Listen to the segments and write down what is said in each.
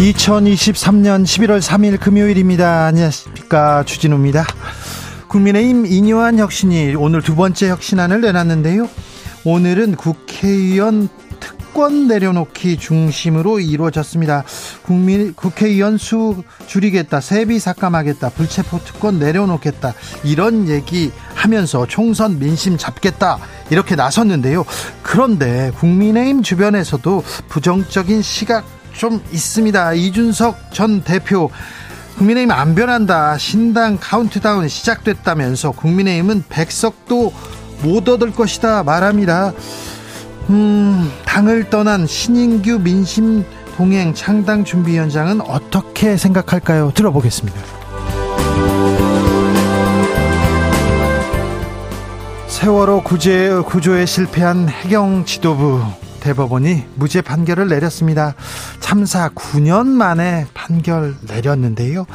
2023년 11월 3일 금요일입니다. 안녕하십니까. 주진우입니다. 국민의힘 이뇨한 혁신이 오늘 두 번째 혁신안을 내놨는데요. 오늘은 국회의원 특권 내려놓기 중심으로 이루어졌습니다. 국민 국회의원 수 줄이겠다, 세비 삭감하겠다, 불체포 특권 내려놓겠다 이런 얘기 하면서 총선 민심 잡겠다 이렇게 나섰는데요. 그런데 국민의힘 주변에서도 부정적인 시각 좀 있습니다. 이준석 전 대표 국민의힘 안 변한다. 신당 카운트다운 시작됐다면서 국민의힘은 백석도 못 얻을 것이다 말합니다. 음, 당을 떠난 신인규 민심 동행 창당 준비위원장은 어떻게 생각할까요? 들어보겠습니다. 세월호 구제, 구조에 실패한 해경 지도부 대법원이 무죄 판결을 내렸습니다. 참사 9년 만에 판결 내렸는데요.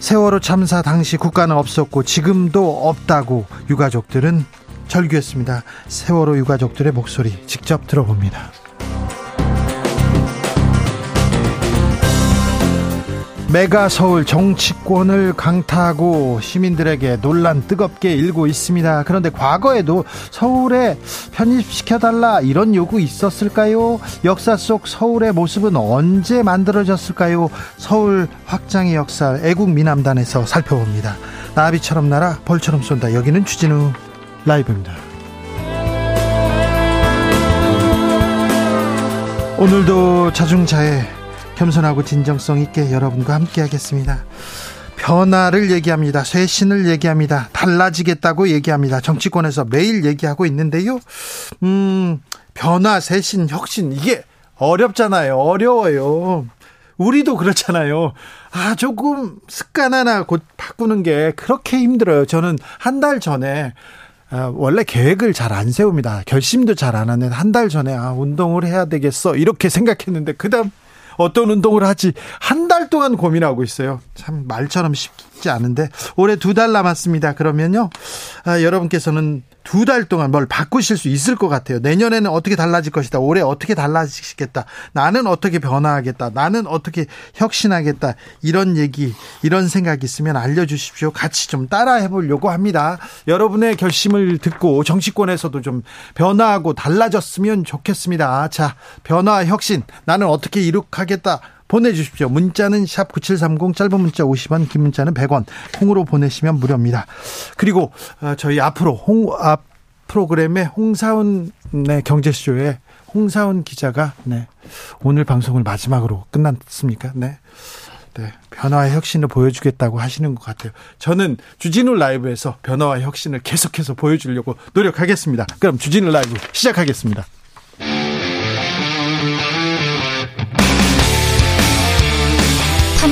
세월호 참사 당시 국가는 없었고 지금도 없다고 유가족들은 절규했습니다. 세월호 유가족들의 목소리 직접 들어봅니다. 메가 서울 정치권을 강타하고 시민들에게 논란 뜨겁게 일고 있습니다. 그런데 과거에도 서울에 편입시켜달라 이런 요구 있었을까요? 역사 속 서울의 모습은 언제 만들어졌을까요? 서울 확장의 역사 애국 미남단에서 살펴봅니다. 나비처럼 날아 벌처럼 쏜다. 여기는 주진우 라이브입니다. 오늘도 자중자애 겸손하고 진정성 있게 여러분과 함께 하겠습니다. 변화를 얘기합니다. 쇄신을 얘기합니다. 달라지겠다고 얘기합니다. 정치권에서 매일 얘기하고 있는데요. 음, 변화, 쇄신, 혁신, 이게 어렵잖아요. 어려워요. 우리도 그렇잖아요. 아, 조금 습관 하나 곧 바꾸는 게 그렇게 힘들어요. 저는 한 달 전에 아, 원래 계획을 잘 안 세웁니다. 결심도 잘 안 하는 한 달 전에 아, 운동을 해야 되겠어. 이렇게 생각했는데 그다음 어떤 운동을 하지 한 달 동안 고민하고 있어요. 참 말처럼 쉽 지 않은데 올해 두 달 남았습니다. 그러면요, 아, 여러분께서는 두 달 동안 뭘 바꾸실 수 있을 것 같아요. 내년에는 어떻게 달라질 것이다. 올해 어떻게 달라지겠다. 나는 어떻게 변화하겠다. 나는 어떻게 혁신하겠다. 이런 얘기, 이런 생각 있으면 알려주십시오. 같이 좀 따라해 보려고 합니다. 여러분의 결심을 듣고 정치권에서도 좀 변화하고 달라졌으면 좋겠습니다. 자, 변화 혁신. 나는 어떻게 이룩하겠다. 보내주십시오. 문자는 샵 9730 짧은 문자 50원 긴 문자는 100원 콩으로 보내시면 무료입니다. 그리고 어, 저희 앞으로 홍 앞 프로그램에 홍사운의 경제쇼에 홍사운 기자가 네, 오늘 방송을 마지막으로 끝났습니까? 네. 네, 변화와 혁신을 보여주겠다고 하시는 것 같아요. 저는 주진우 라이브에서 변화와 혁신을 계속해서 보여주려고 노력하겠습니다. 그럼 주진우 라이브 시작하겠습니다.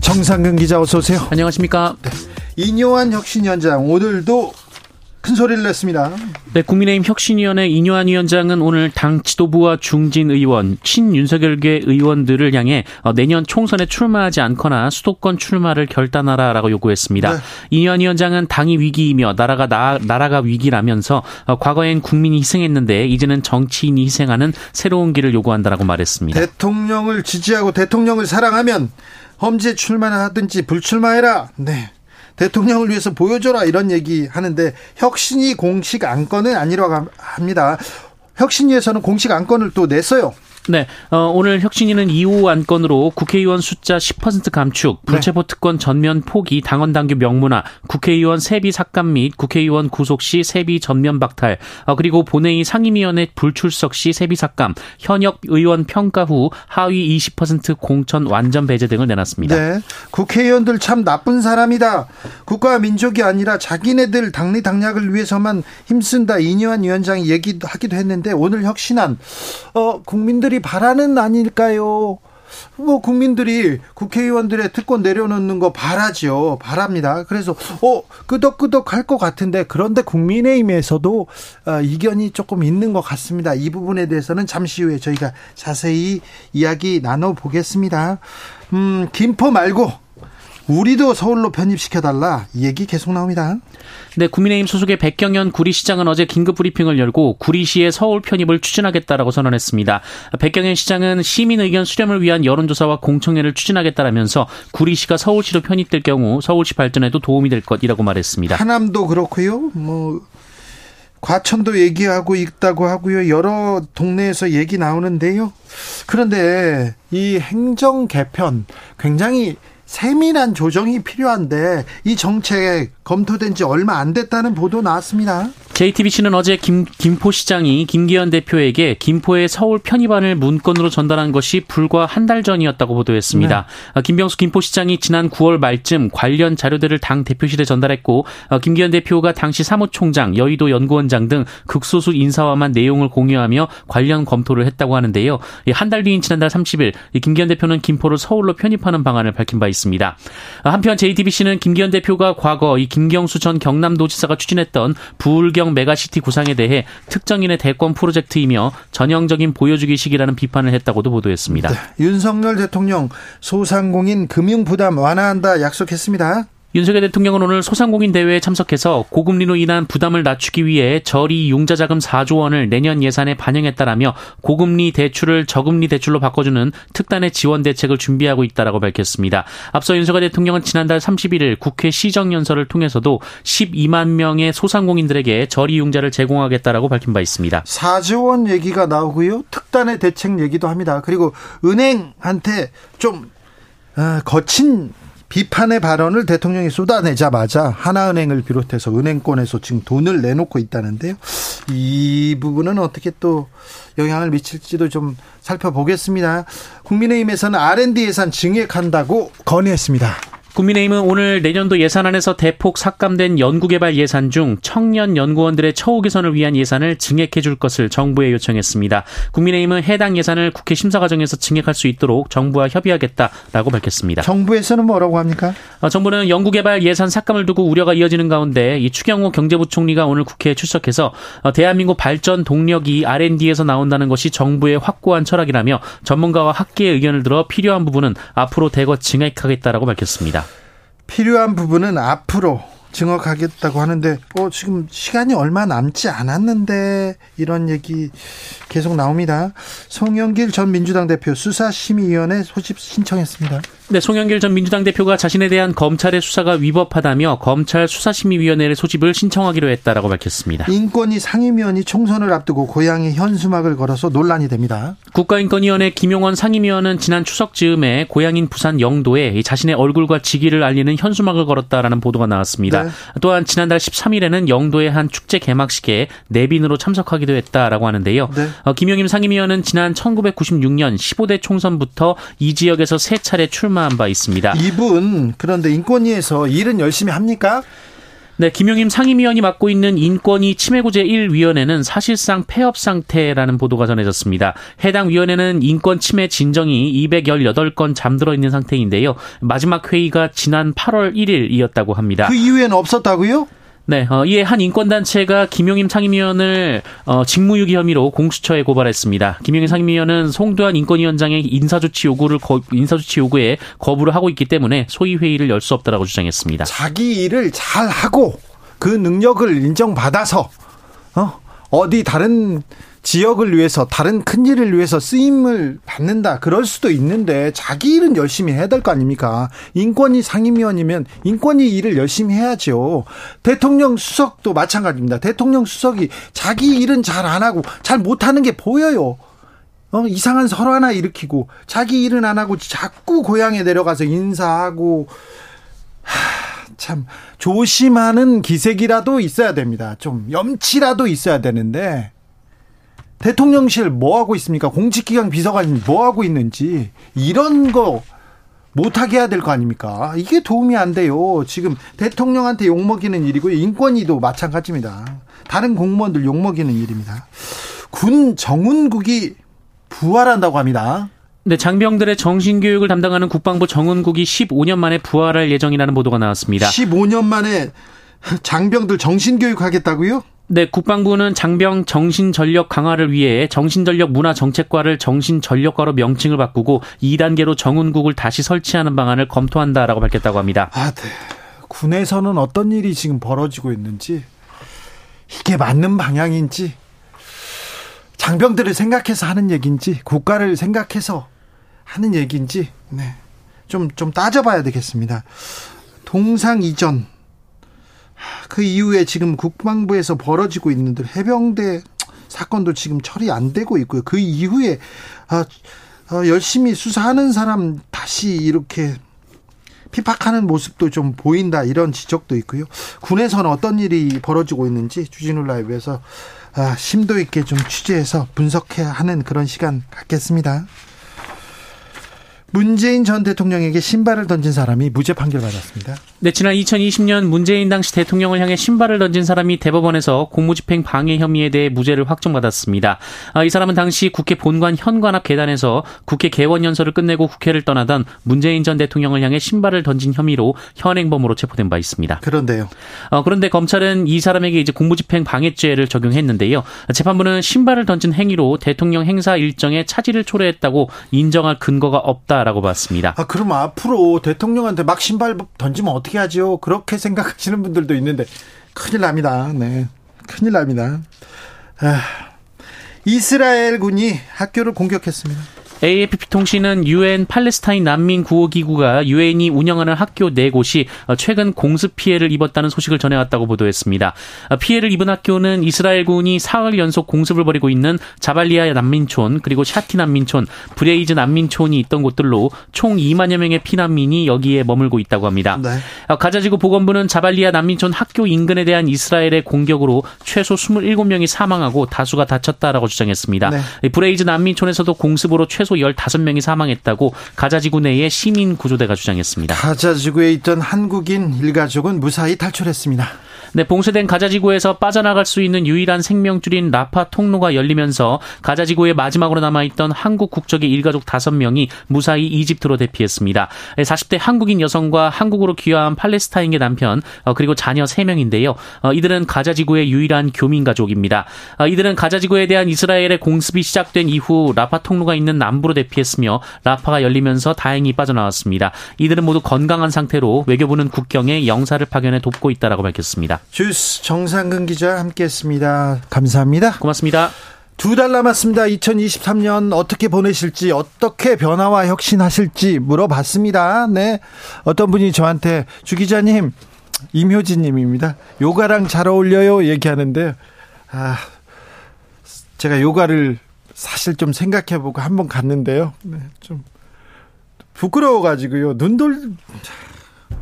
정상근 기자 어서 오세요. 안녕하십니까. 네. 이뇨한 혁신위원장 오늘도 큰 소리를 냈습니다. 네, 국민의힘 혁신위원회 이뇨한 위원장은 오늘 당 지도부와 중진 의원, 친윤석열계 의원들을 향해 어, 내년 총선에 출마하지 않거나 수도권 출마를 결단하라라고 요구했습니다. 네. 이뇨한 위원장은 당이 위기이며 나라가 나, 나라가 위기라면서 어, 과거엔 국민이 희생했는데 이제는 정치인이 희생하는 새로운 길을 요구한다라고 말했습니다. 대통령을 지지하고 대통령을 사랑하면 험지에 출마하든지 불출마해라. 네. 대통령을 위해서 보여줘라 이런 얘기 하는데 혁신이 공식 안건은 아니라고 합니다. 혁신위에서는 공식 안건을 또 냈어요. 네, 어, 오늘 혁신위는 2호 안건으로 국회의원 숫자 10% 감축, 네. 불체포 특권 전면 포기, 당원 당규 명문화, 국회의원 세비 삭감 및 국회의원 구속 시 세비 전면 박탈, 어, 그리고 본회의 상임위원회 불출석 시 세비 삭감, 현역 의원 평가 후 하위 20% 공천 완전 배제 등을 내놨습니다. 네, 국회의원들 참 나쁜 사람이다. 국가 민족이 아니라 자기네들 당리 당략을 위해서만 힘쓴다. 이뇨한 위원장이 얘기하기도 했는데 오늘 혁신안 어, 국민들이 국민들이 바라는 아닐까요? 뭐 국민들이 국회의원들의 특권 내려놓는 거 바라죠. 바랍니다. 그래서 어 끄덕끄덕 할 것 같은데 그런데 국민의힘에서도 어, 이견이 조금 있는 것 같습니다. 이 부분에 대해서는 잠시 후에 저희가 자세히 이야기 나눠 보겠습니다. 음 김포 말고 우리도 서울로 편입시켜달라 이 얘기 계속 나옵니다. 네, 국민의힘 소속의 백경현 구리시장은 어제 긴급 브리핑을 열고 구리시의 서울 편입을 추진하겠다라고 선언했습니다. 백경현 시장은 시민 의견 수렴을 위한 여론조사와 공청회를 추진하겠다라면서 구리시가 서울시로 편입될 경우 서울시 발전에도 도움이 될 것이라고 말했습니다. 하남도 그렇고요. 뭐 과천도 얘기하고 있다고 하고요. 여러 동네에서 얘기 나오는데요. 그런데 이 행정 개편 굉장히 세밀한 조정이 필요한데 이 정책 검토된 지 얼마 안 됐다는 보도 나왔습니다. JTBC는 어제 김, 김포시장이 김기현 대표에게 김포의 서울 편입안을 문건으로 전달한 것이 불과 한 달 전이었다고 보도했습니다. 네. 어, 김병수 김포시장이 지난 9월 말쯤 관련 자료들을 당 대표실에 전달했고 어, 김기현 대표가 당시 사무총장, 여의도 연구원장 등 극소수 인사와만 내용을 공유하며 관련 검토를 했다고 하는데요. 한 달 뒤인 지난달 30일 김기현 대표는 김포를 서울로 편입하는 방안을 밝힌 바 있습니다. 어, 한편 JTBC는 김기현 대표가 과거 이 김경수 전 경남도지사가 추진했던 부울경 메가시티 구상에 대해 특정인의 대권 프로젝트이며 전형적인 보여주기식이라는 비판을 했다고도 보도했습니다. 네, 윤석열 대통령 소상공인 금융 부담 완화한다 약속했습니다. 윤석열 대통령은 오늘 소상공인 대회에 참석해서 고금리로 인한 부담을 낮추기 위해 저리 융자 자금 4조 원을 내년 예산에 반영했다라며 고금리 대출을 저금리 대출로 바꿔주는 특단의 지원 대책을 준비하고 있다라고 밝혔습니다. 앞서 윤석열 대통령은 지난달 31일 국회 시정연설을 통해서도 12만 명의 소상공인들에게 저리 융자를 제공하겠다라고 밝힌 바 있습니다. 4조 원 얘기가 나오고요. 특단의 대책 얘기도 합니다. 그리고 은행한테 좀 아, 거친 비판의 발언을 대통령이 쏟아내자마자 하나은행을 비롯해서 은행권에서 지금 돈을 내놓고 있다는데요. 이 부분은 어떻게 또 영향을 미칠지도 좀 살펴보겠습니다. 국민의힘에서는 R&D 예산 증액한다고 건의했습니다. 국민의힘은 오늘 내년도 예산안에서 대폭 삭감된 연구개발 예산 중 청년 연구원들의 처우 개선을 위한 예산을 증액해 줄 것을 정부에 요청했습니다. 국민의힘은 해당 예산을 국회 심사 과정에서 증액할 수 있도록 정부와 협의하겠다라고 밝혔습니다. 정부에서는 뭐라고 합니까? 어, 정부는 연구개발 예산 삭감을 두고 우려가 이어지는 가운데 이 추경호 경제부총리가 오늘 국회에 출석해서 어, 대한민국 발전 동력이 R&D에서 나온다는 것이 정부의 확고한 철학이라며 전문가와 학계의 의견을 들어 필요한 부분은 앞으로 대거 증액하겠다라고 밝혔습니다. 필요한 부분은 앞으로 증언하겠다고 하는데 어 지금 시간이 얼마 남지 않았는데 이런 얘기 계속 나옵니다. 송영길 전 민주당 대표 수사심의위원회 소집 신청했습니다. 네, 송영길 전 민주당 대표가 자신에 대한 검찰의 수사가 위법하다며 검찰 수사심의위원회를 소집을 신청하기로 했다라고 밝혔습니다. 인권위 상임위원이 총선을 앞두고 고향에 현수막을 걸어서 논란이 됩니다. 국가인권위원회 김용원 상임위원은 지난 추석 즈음에 고향인 부산 영도에 자신의 얼굴과 직위를 알리는 현수막을 걸었다라는 보도가 나왔습니다. 네. 또한 지난달 13일에는 영도의 한 축제 개막식에 내빈으로 참석하기도 했다라고 하는데요. 네. 어, 김용임 상임위원은 지난 1996년 15대 총선부터 이 지역에서 세 차례 출마한 바 있습니다. 이분 그런데 인권위에서 일은 열심히 합니까? 네, 김용임 상임위원이 맡고 있는 인권위 침해구제 1위원회는 사실상 폐업 상태라는 보도가 전해졌습니다. 해당 위원회는 인권 침해 진정이 218건 잠들어 있는 상태인데요. 마지막 회의가 지난 8월 1일이었다고 합니다. 그 이후에는 없었다고요? 네, 어, 이에 한 인권단체가 김용임 상임위원을 어, 직무유기 혐의로 공수처에 고발했습니다. 김용임 상임위원은 송도한 인권위원장의 인사조치 요구를 거, 인사조치 요구에 거부를 하고 있기 때문에 소위 회의를 열 수 없다라고 주장했습니다. 자기 일을 잘 하고 그 능력을 인정받아서 어, 어디 다른 지역을 위해서 다른 큰 일을 위해서 쓰임을 받는다. 그럴 수도 있는데 자기 일은 열심히 해야 될 거 아닙니까? 인권위 상임위원이면 인권위 일을 열심히 해야죠. 대통령 수석도 마찬가지입니다. 대통령 수석이 자기 일은 잘 안 하고 잘 못하는 게 보여요. 어, 이상한 설화 하나 일으키고 자기 일은 안 하고 자꾸 고향에 내려가서 인사하고 하, 참 조심하는 기색이라도 있어야 됩니다. 좀 염치라도 있어야 되는데 대통령실 뭐 하고 있습니까? 공직기강 비서관이 뭐 하고 있는지 이런 거 못하게 해야 될 거 아닙니까? 이게 도움이 안 돼요. 지금 대통령한테 욕먹이는 일이고 인권위도 마찬가지입니다. 다른 공무원들 욕먹이는 일입니다. 군 정운국이 부활한다고 합니다. 네, 장병들의 정신교육을 담당하는 국방부 정은국이 15년 만에 부활할 예정이라는 보도가 나왔습니다. 15년 만에 장병들 정신교육 하겠다고요? 네, 국방부는 장병 정신전력 강화를 위해 정신전력 문화정책과를 정신전력과로 명칭을 바꾸고 2단계로 정은국을 다시 설치하는 방안을 검토한다라고 밝혔다고 합니다. 아, 네. 군에서는 어떤 일이 지금 벌어지고 있는지 이게 맞는 방향인지 장병들을 생각해서 하는 얘기인지 국가를 생각해서 하는 얘기인지 네. 좀, 좀 따져봐야 되겠습니다. 동상 이전. 그 이후에 지금 국방부에서 벌어지고 있는 해병대 사건도 지금 처리 안 되고 있고요. 그 이후에 어, 어, 열심히 수사하는 사람 다시 이렇게 피박하는 모습도 좀 보인다 이런 지적도 있고요. 군에서는 어떤 일이 벌어지고 있는지 주진우 라이브에서 아, 심도 있게 좀 취재해서 분석해야 하는 그런 시간 갖겠습니다. 문재인 전 대통령에게 신발을 던진 사람이 무죄 판결 받았습니다. 네, 지난 2020년 문재인 당시 대통령을 향해 신발을 던진 사람이 대법원에서 공무집행 방해 혐의에 대해 무죄를 확정받았습니다. 아, 이 사람은 당시 국회 본관 현관 앞 계단에서 국회 개원 연설을 끝내고 국회를 떠나던 문재인 전 대통령을 향해 신발을 던진 혐의로 현행범으로 체포된 바 있습니다. 그런데요. 어, 그런데 검찰은 이 사람에게 이제 공무집행 방해죄를 적용했는데요. 재판부는 신발을 던진 행위로 대통령 행사 일정에 차질을 초래했다고 인정할 근거가 없다. 라고 봤습니다. 아, 그럼 앞으로 대통령한테 막 신발 던지면 어떻게 하죠? 그렇게 생각하시는 분들도 있는데 큰일 납니다. 네. 큰일 납니다. 아, 이스라엘 군이 학교를 공격했습니다. AFP 통신은 유엔 팔레스타인 난민 구호 기구가 유엔이 운영하는 학교 네 곳이 최근 공습 피해를 입었다는 소식을 전해왔다고 보도했습니다. 피해를 입은 학교는 이스라엘군이 사흘 연속 공습을 벌이고 있는 자발리아 난민촌 그리고 샤티 난민촌, 브레이즈 난민촌이 있던 곳들로 총 2만여 명의 피난민이 여기에 머물고 있다고 합니다. 네. 가자지구 보건부는 자발리아 난민촌 학교 인근에 대한 이스라엘의 공격으로 최소 27명이 사망하고 다수가 다쳤다라고 주장했습니다. 네. 브레이즈 난민촌에서도 공습으로 최소 최소 15명이 사망했다고 가자지구 내의 시민 구조대가 주장했습니다. 가자지구에 있던 한국인 일가족은 무사히 탈출했습니다. 네, 봉쇄된 가자지구에서 빠져나갈 수 있는 유일한 생명줄인 라파 통로가 열리면서 가자지구에 마지막으로 남아있던 한국 국적의 일가족 5명이 무사히 이집트로 대피했습니다. 40대 한국인 여성과 한국으로 귀화한 팔레스타인계 남편 어, 그리고 자녀 3명인데요. 어, 이들은 가자지구의 유일한 교민 가족입니다. 어, 이들은 가자지구에 대한 이스라엘의 공습이 시작된 이후 라파 통로가 있는 남부로 대피했으며 라파가 열리면서 다행히 빠져나왔습니다. 이들은 모두 건강한 상태로 외교부는 국경에 영사를 파견해 돕고 있다라고 밝혔습니다. 주스 정상근 기자 함께했습니다. 감사합니다. 고맙습니다. 두 달 남았습니다. 2023년 어떻게 보내실지, 어떻게 변화와 혁신하실지 물어봤습니다. 네. 어떤 분이 저한테 주 기자님, 임효진 님입니다. 요가랑 잘 어울려요. 얘기하는데, 아, 제가 요가를 사실 좀 생각해보고 한번 갔는데요. 네, 좀 부끄러워가지고요. 눈돌,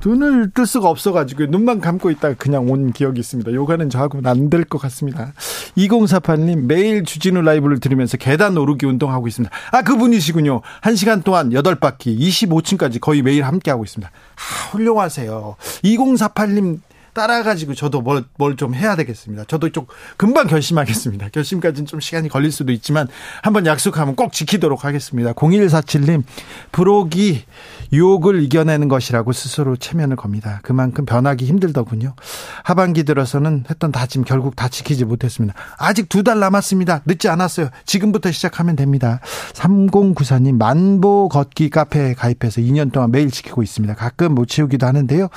눈을 뜰 수가 없어가지고 눈만 감고 있다가 그냥 온 기억이 있습니다. 요가는 저하고는 안 될 것 같습니다. 2048님 매일 주진우 라이브를 들으면서 계단 오르기 운동하고 있습니다. 아 그분이시군요. 1시간 동안 8바퀴 25층까지 거의 매일 함께하고 있습니다. 아, 훌륭하세요. 2048님 따라가지고 저도 뭘, 뭘 좀 해야 되겠습니다. 저도 좀 금방 결심하겠습니다. 결심까지는 좀 시간이 걸릴 수도 있지만 한번 약속하면 꼭 지키도록 하겠습니다. 0147님, 부록이 유혹을 이겨내는 것이라고 스스로 체면을 겁니다. 그만큼 변하기 힘들더군요. 하반기 들어서는 했던 다짐 결국 다 지키지 못했습니다. 아직 두 달 남았습니다. 늦지 않았어요. 지금부터 시작하면 됩니다. 3094님, 만보 걷기 카페에 가입해서 2년 동안 매일 지키고 있습니다. 가끔 못 치우기도 하는데요.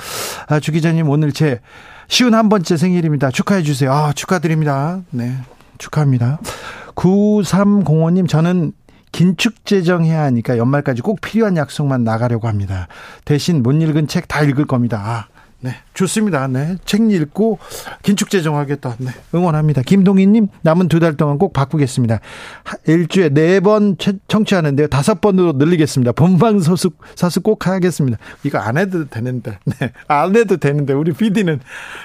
아, 주 기자님, 오늘 제 쉬운 한 번째 생일입니다. 축하해 주세요. 아, 축하드립니다. 네. 축하합니다. 9305님, 저는 긴축 재정해야 하니까 연말까지 꼭 필요한 약속만 나가려고 합니다. 대신 못 읽은 책 다 읽을 겁니다. 아, 네, 좋습니다. 네, 책 읽고 긴축 재정하겠다. 네, 응원합니다. 김동희님 남은 두 달 동안 꼭 바꾸겠습니다. 일주에 네 번 청취하는데요, 다섯 번으로 늘리겠습니다. 본방 소수 사수 꼭 하겠습니다. 이거 안 해도 되는데, 네, 안 해도 되는데 우리 PD는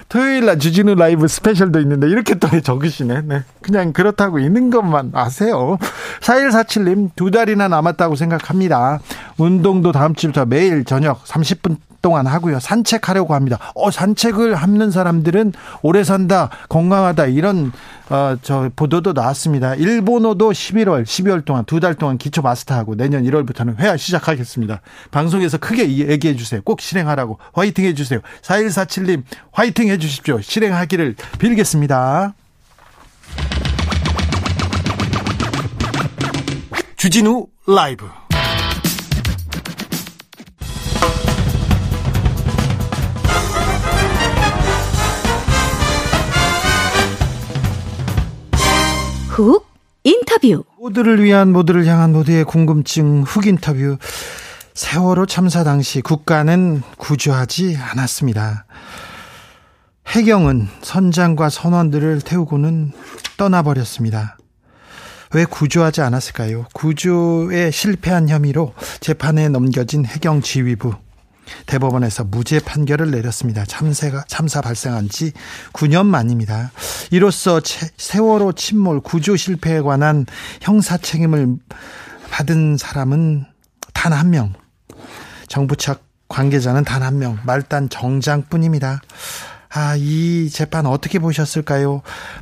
토요일 날 주진우 라이브 스페셜도 있는데 이렇게 또 적으시네. 네, 그냥 그렇다고 있는 것만 아세요. 4147님 두 달이나 남았다고 생각합니다. 운동도 다음 주부터 매일 저녁 30분 동안 하고요. 산책하려고 합니다. 어, 산책을 하는 사람들은 오래 산다, 건강하다 이런 어, 저 보도도 나왔습니다. 일본어도 11월, 12월 동안 두 달 동안 기초 마스터하고 내년 1월부터는 회화 시작하겠습니다. 방송에서 크게 얘기해 주세요. 꼭 실행하라고 화이팅 해 주세요. 4147님 화이팅 해 주십시오. 실행하기를 빌겠습니다. 주진우 라이브 훅 인터뷰. 모두를 위한 모두를 향한 모두의 궁금증 훅 인터뷰. 세월호 참사 당시 국가는 구조하지 않았습니다. 해경은 선장과 선원들을 태우고는 떠나버렸습니다. 왜 구조하지 않았을까요? 구조에 실패한 혐의로 재판에 넘겨진 해경 지휘부. 대법원에서 무죄 판결을 내렸습니다. 참사가 참사 발생한 지 9년 만입니다. 이로써 세월호 침몰 구조 실패에 관한 형사 책임을 받은 사람은 단 한 명. 정부 측 관계자는 단 한 명, 말단 정장뿐입니다. 아, 이 재판 어떻게 보셨을까요?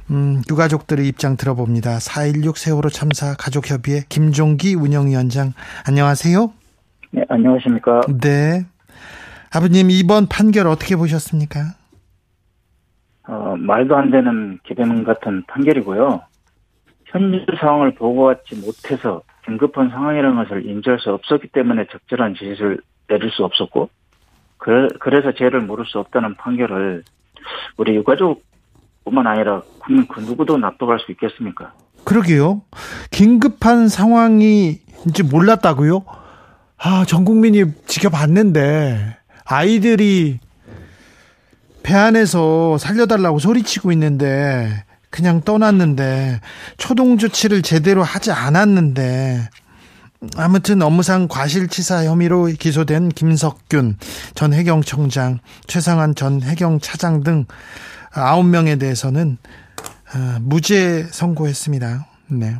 음, 유가족들의 입장 들어봅니다. 4.16 세월호 참사 가족협의회 김종기 운영위원장, 안녕하세요. 네, 안녕하십니까. 네. 아버님 이번 판결 어떻게 보셨습니까? 어, 말도 안 되는 기대문 같은 판결이고요. 현재 상황을 보고받지 못해서 긴급한 상황이라는 것을 인지할 수 없었기 때문에 적절한 지시를 내릴 수 없었고, 그래, 그래서 죄를 물을 수 없다는 판결을 우리 유가족뿐만 아니라 국민 그 누구도 납득할 수 있겠습니까? 그러게요. 긴급한 상황이인지 몰랐다고요? 아, 전 국민이 지켜봤는데 아이들이 배 안에서 살려달라고 소리치고 있는데 그냥 떠났는데 초동 조치를 제대로 하지 않았는데 아무튼 업무상 과실치사 혐의로 기소된 김석균 전 해경청장, 최상환 전 해경차장 등 9명에 대해서는 아, 무죄 선고했습니다. 네.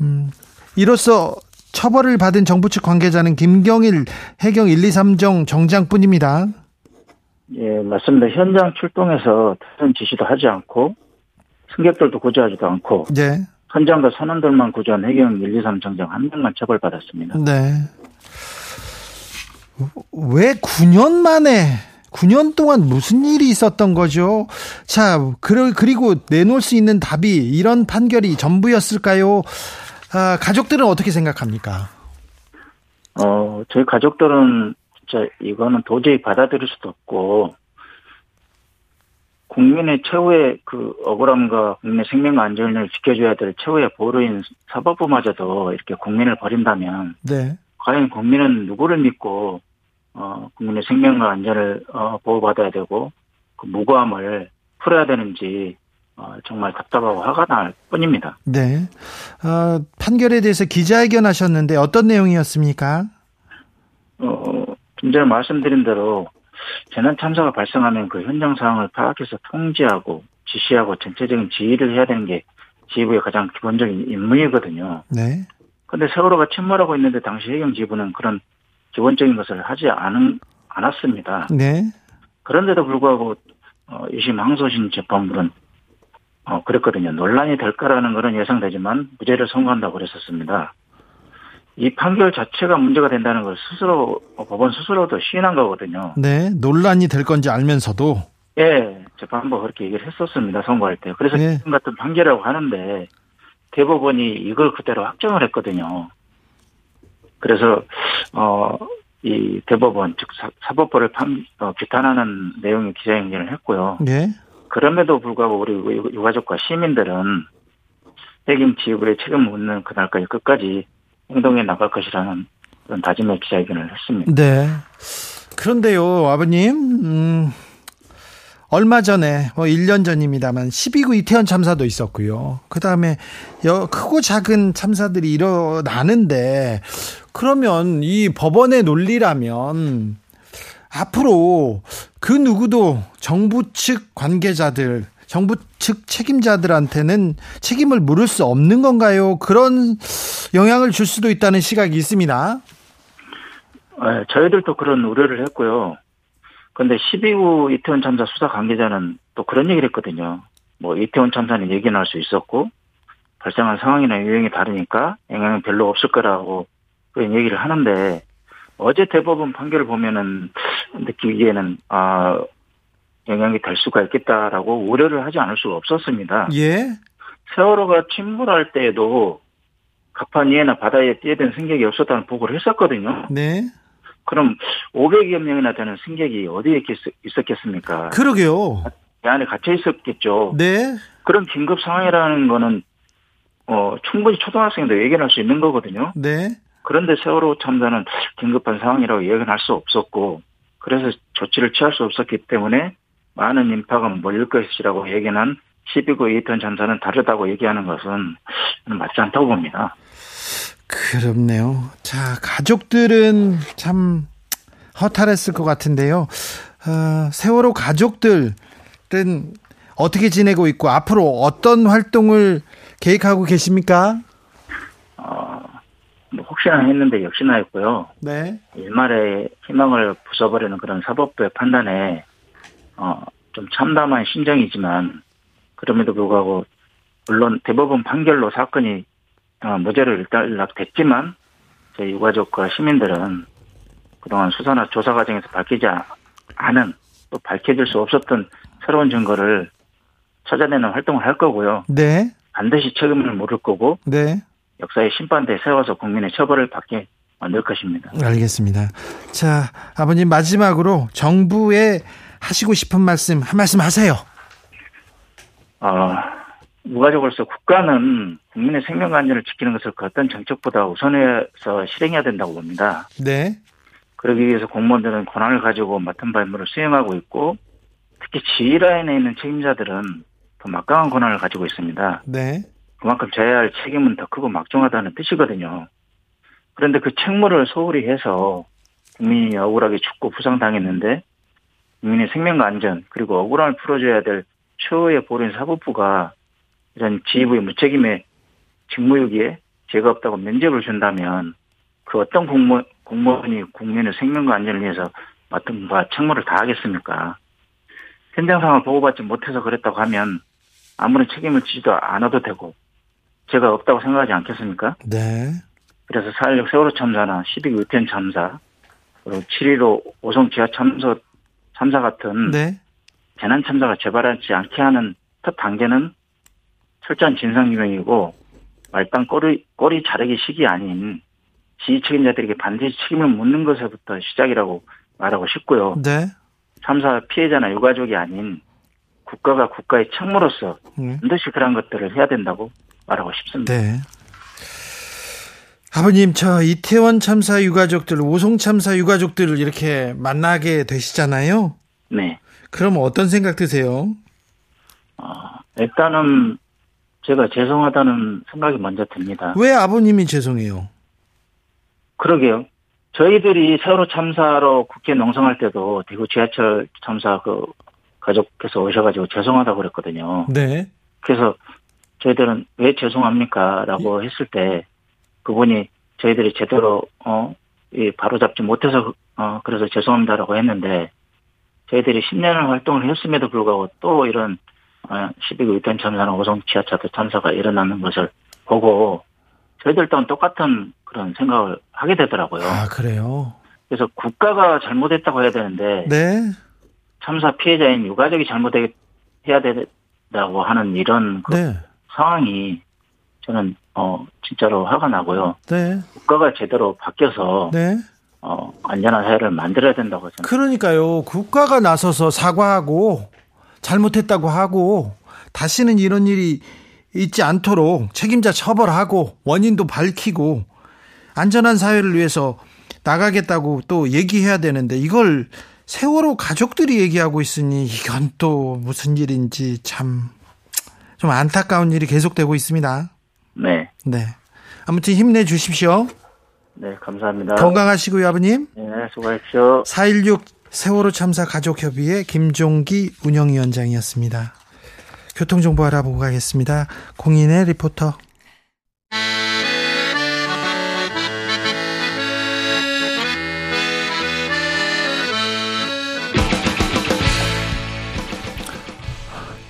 음, 이로써 처벌을 받은 정부 측 관계자는 김경일 해경 1, 2, 3정 정장뿐입니다. 예, 맞습니다. 현장 출동해서 특별 지시도 하지 않고 승객들도 구조하지도 않고 네. 현장과 선원들만 구조한 해경 1, 2, 3 정장 한 명만 처벌받았습니다. 네. 왜 9년 만에 9년 동안 무슨 일이 있었던 거죠? 자, 그리고 내놓을 수 있는 답이 이런 판결이 전부였을까요? 아, 가족들은 어떻게 생각합니까? 어, 저희 가족들은 진짜 이거는 도저히 받아들일 수도 없고 국민의 최후의 그 억울함과 국민의 생명과 안전을 지켜줘야 될 최후의 보루인 사법부마저도 이렇게 국민을 버린다면 네. 과연 국민은 누구를 믿고 어, 국민의 생명과 안전을 어, 보호받아야 되고 그 무고함을 풀어야 되는지 어, 정말 답답하고 화가 날 뿐입니다. 네. 어, 판결에 대해서 기자회견 하셨는데 어떤 내용이었습니까? 어, 좀 전에 말씀드린 대로 재난 참사가 발생하면 그 현장 상황을 파악해서 통제하고 지시하고 전체적인 지휘를 해야 되는 게 지휘부의 가장 기본적인 임무이거든요. 네. 근데 세월호가 침몰하고 있는데 당시 해경 지부는 그런 기본적인 것을 하지 않은, 않았습니다. 네. 그런데도 불구하고 어, 2심 항소심 재판부는 어, 그랬거든요. 논란이 될까라는 것은 예상되지만 무죄를 선고한다고 그랬었습니다. 이 판결 자체가 문제가 된다는 걸 스스로 법원 스스로도 시인한 거거든요. 네, 논란이 될 건지 알면서도 예, 재판부가 그렇게 얘기를 했었습니다. 선고할 때. 그래서 네. 지금 같은 판결이라고 하는데 대법원이 이걸 그대로 확정을 했거든요. 그래서 어 이 대법원 즉 사 법부를 판, 어, 규탄하는 내용의 기자회견을 했고요. 네. 그럼에도 불구하고 우리 유가족과 시민들은 책임 지휘부의 책임을 묻는 그날까지 끝까지 행동해 나갈 것이라는 그런 다짐의 기자회견을 했습니다. 네. 그런데요, 아버님, 음, 얼마 전에, 뭐 1년 전입니다만 12구 이태원 참사도 있었고요. 그 다음에 크고 작은 참사들이 일어나는데, 그러면 이 법원의 논리라면, 앞으로 그 누구도 정부 측 관계자들, 정부 측 책임자들한테는 책임을 물을 수 없는 건가요? 그런 영향을 줄 수도 있다는 시각이 있습니다. 네, 저희들도 그런 우려를 했고요. 그런데 12구 이태원 참사 수사 관계자는 또 그런 얘기를 했거든요. 뭐 이태원 참사는 얘기는 할수 있었고 발생한 상황이나 유형이 다르니까 영향은 별로 없을 거라고 그런 얘기를 하는데 어제 대법원 판결을 보면은 느끼기에는 아 영향이 될 수가 있겠다라고 우려를 하지 않을 수가 없었습니다. 예. 세월호가 침몰할 때에도 갑판 위에나 바다에 뛰어든 승객이 없었다는 보고를 했었거든요. 네. 그럼 500여 명이나 되는 승객이 어디에 있었겠습니까? 그러게요. 배 안에 갇혀 있었겠죠. 네. 그런 긴급 상황이라는 거는 어 충분히 초등학생도 예견할 수 있는 거거든요. 네. 그런데 세월호 참사는 긴급한 상황이라고 예견할 수 없었고 그래서 조치를 취할 수 없었기 때문에 많은 인파가 몰릴 것이라고 예견한 12구 이태원 참사는 다르다고 얘기하는 것은 맞지 않다고 봅니다. 그렇네요. 자, 가족들은 참 허탈했을 것 같은데요. 어, 세월호 가족들은 어떻게 지내고 있고 앞으로 어떤 활동을 계획하고 계십니까? 어, 뭐 혹시나 했는데 역시나 했고요. 네. 일말의 희망을 부숴버리는 그런 사법부의 판단에 어, 좀 참담한 심정이지만 그럼에도 불구하고 물론 대법원 판결로 사건이 어, 무죄를 일단락됐지만 저희 유가족과 시민들은 그동안 수사나 조사 과정에서 밝히지 않은 또 밝혀질 수 없었던 새로운 증거를 찾아내는 활동을 할 거고요. 네. 반드시 책임을 물을 거고 네. 역사의 심판대에 세워서 국민의 처벌을 받게 만들 것입니다. 알겠습니다. 자, 아버님 마지막으로 정부에 하시고 싶은 말씀 한 말씀 하세요. 어, 무가족으로서 국가는 국민의 생명과 안전을 지키는 것을 그 어떤 정책보다 우선해서 실행해야 된다고 봅니다. 네. 그러기 위해서 공무원들은 권한을 가지고 맡은 바 임무를 수행하고 있고 특히 지휘라인에 있는 책임자들은 더 막강한 권한을 가지고 있습니다. 네. 그만큼 져야 할 책임은 더 크고 막중하다는 뜻이거든요. 그런데 그 책무를 소홀히 해서 국민이 억울하게 죽고 부상당했는데 국민의 생명과 안전 그리고 억울함을 풀어줘야 될 최후의 보른 사법부가 이런 지휘부의 무책임의 직무유기에 죄가 없다고 면접을 준다면 그 어떤 공무원, 공무원이 국민의 생명과 안전을 위해서 맡은 바 책무를 다하겠습니까? 현장 상황을 보고받지 못해서 그랬다고 하면 아무런 책임을 지지도 않아도 되고 죄가 없다고 생각하지 않겠습니까? 네. 그래서 4.16 세월호 참사나 12구 유태원 참사 그리고 7.15 오송 지하 참사 참사 같은 네. 재난 참사가 재발하지 않게 하는 첫 단계는 철저한 진상규명이고 말단 꼬리, 꼬리 자르기 식이 아닌 지휘 책임자들에게 반드시 책임을 묻는 것에부터 시작이라고 말하고 싶고요. 네. 참사 피해자나 유가족이 아닌 국가가 국가의 책무로서 네. 반드시 그런 것들을 해야 된다고 말하고 싶습니다. 네. 아버님, 저 이태원 참사 유가족들, 오송 참사 유가족들을 이렇게 만나게 되시잖아요. 네. 그럼 어떤 생각 드세요? 어, 일단은 제가 죄송하다는 생각이 먼저 듭니다. 왜 아버님이 죄송해요? 그러게요. 저희들이 세월호 참사로 국회 농성할 때도 대구 지하철 참사 그 가족께서 오셔가지고 죄송하다고 그랬거든요. 네. 그래서 저희들은 왜 죄송합니까? 라고 했을 때 그분이 저희들이 제대로 어, 이 바로잡지 못해서 어, 그래서 죄송합니다라고 했는데 저희들이 10년을 활동을 했음에도 불구하고 또 이런 어, 12구 유탄 참사나 오송 지하차도 참사가 일어나는 것을 보고 저희들 또한 똑같은 그런 생각을 하게 되더라고요. 아, 그래요? 그래서 국가가 잘못했다고 해야 되는데 네. 참사 피해자인 유가족이 잘못해야 된다고 하는 이런 그 네. 상황이 저는 어 진짜로 화가 나고요. 네. 국가가 제대로 바뀌어서 네. 어 안전한 사회를 만들어야 된다고 저는 그러니까요. 국가가 나서서 사과하고 잘못했다고 하고 다시는 이런 일이 있지 않도록 책임자 처벌하고 원인도 밝히고 안전한 사회를 위해서 나가겠다고 또 얘기해야 되는데 이걸 세월호 가족들이 얘기하고 있으니 이건 또 무슨 일인지 참 좀 안타까운 일이 계속되고 있습니다. 네. 네. 아무튼 힘내 주십시오. 네, 감사합니다. 건강하시고요, 아버님. 네, 수고하십시오. 4.16 세월호 참사 가족협의회 김종기 운영위원장이었습니다. 교통정보 알아보고 가겠습니다. 공인의 리포터.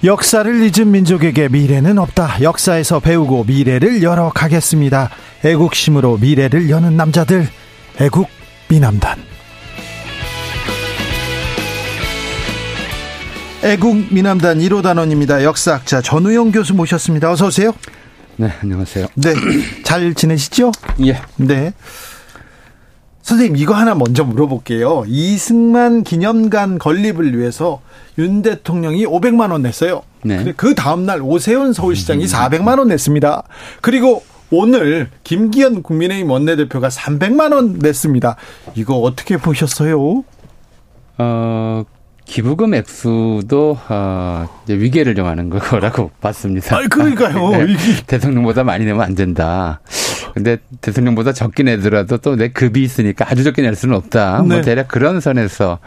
역사를 잊은 민족에게 미래는 없다. 역사에서 배우고 미래를 열어 가겠습니다. 애국심으로 미래를 여는 남자들. 애국 미남단. 애국 미남단 1호 단원입니다. 역사학자 전우영 교수 모셨습니다. 어서 오세요. 네, 안녕하세요. 네. 잘 지내시죠? 예. 네. 선생님, 이거 하나 먼저 물어볼게요. 이승만 기념관 건립을 위해서 윤 대통령이 500만 원 냈어요. 네. 그 다음 날 오세훈 서울시장이 400만 원 냈습니다. 그리고 오늘 김기현 국민의힘 원내대표가 300만 원 냈습니다. 이거 어떻게 보셨어요? 어, 기부금 액수도 어, 위계를 정하는 거라고 봤습니다. 아, 그러니까요. 네, 대통령보다 많이 내면 안 된다. 근데 대통령보다 적게 내더라도 또 내 급이 있으니까 아주 적게 낼 수는 없다. 네. 뭐 대략 그런 선에서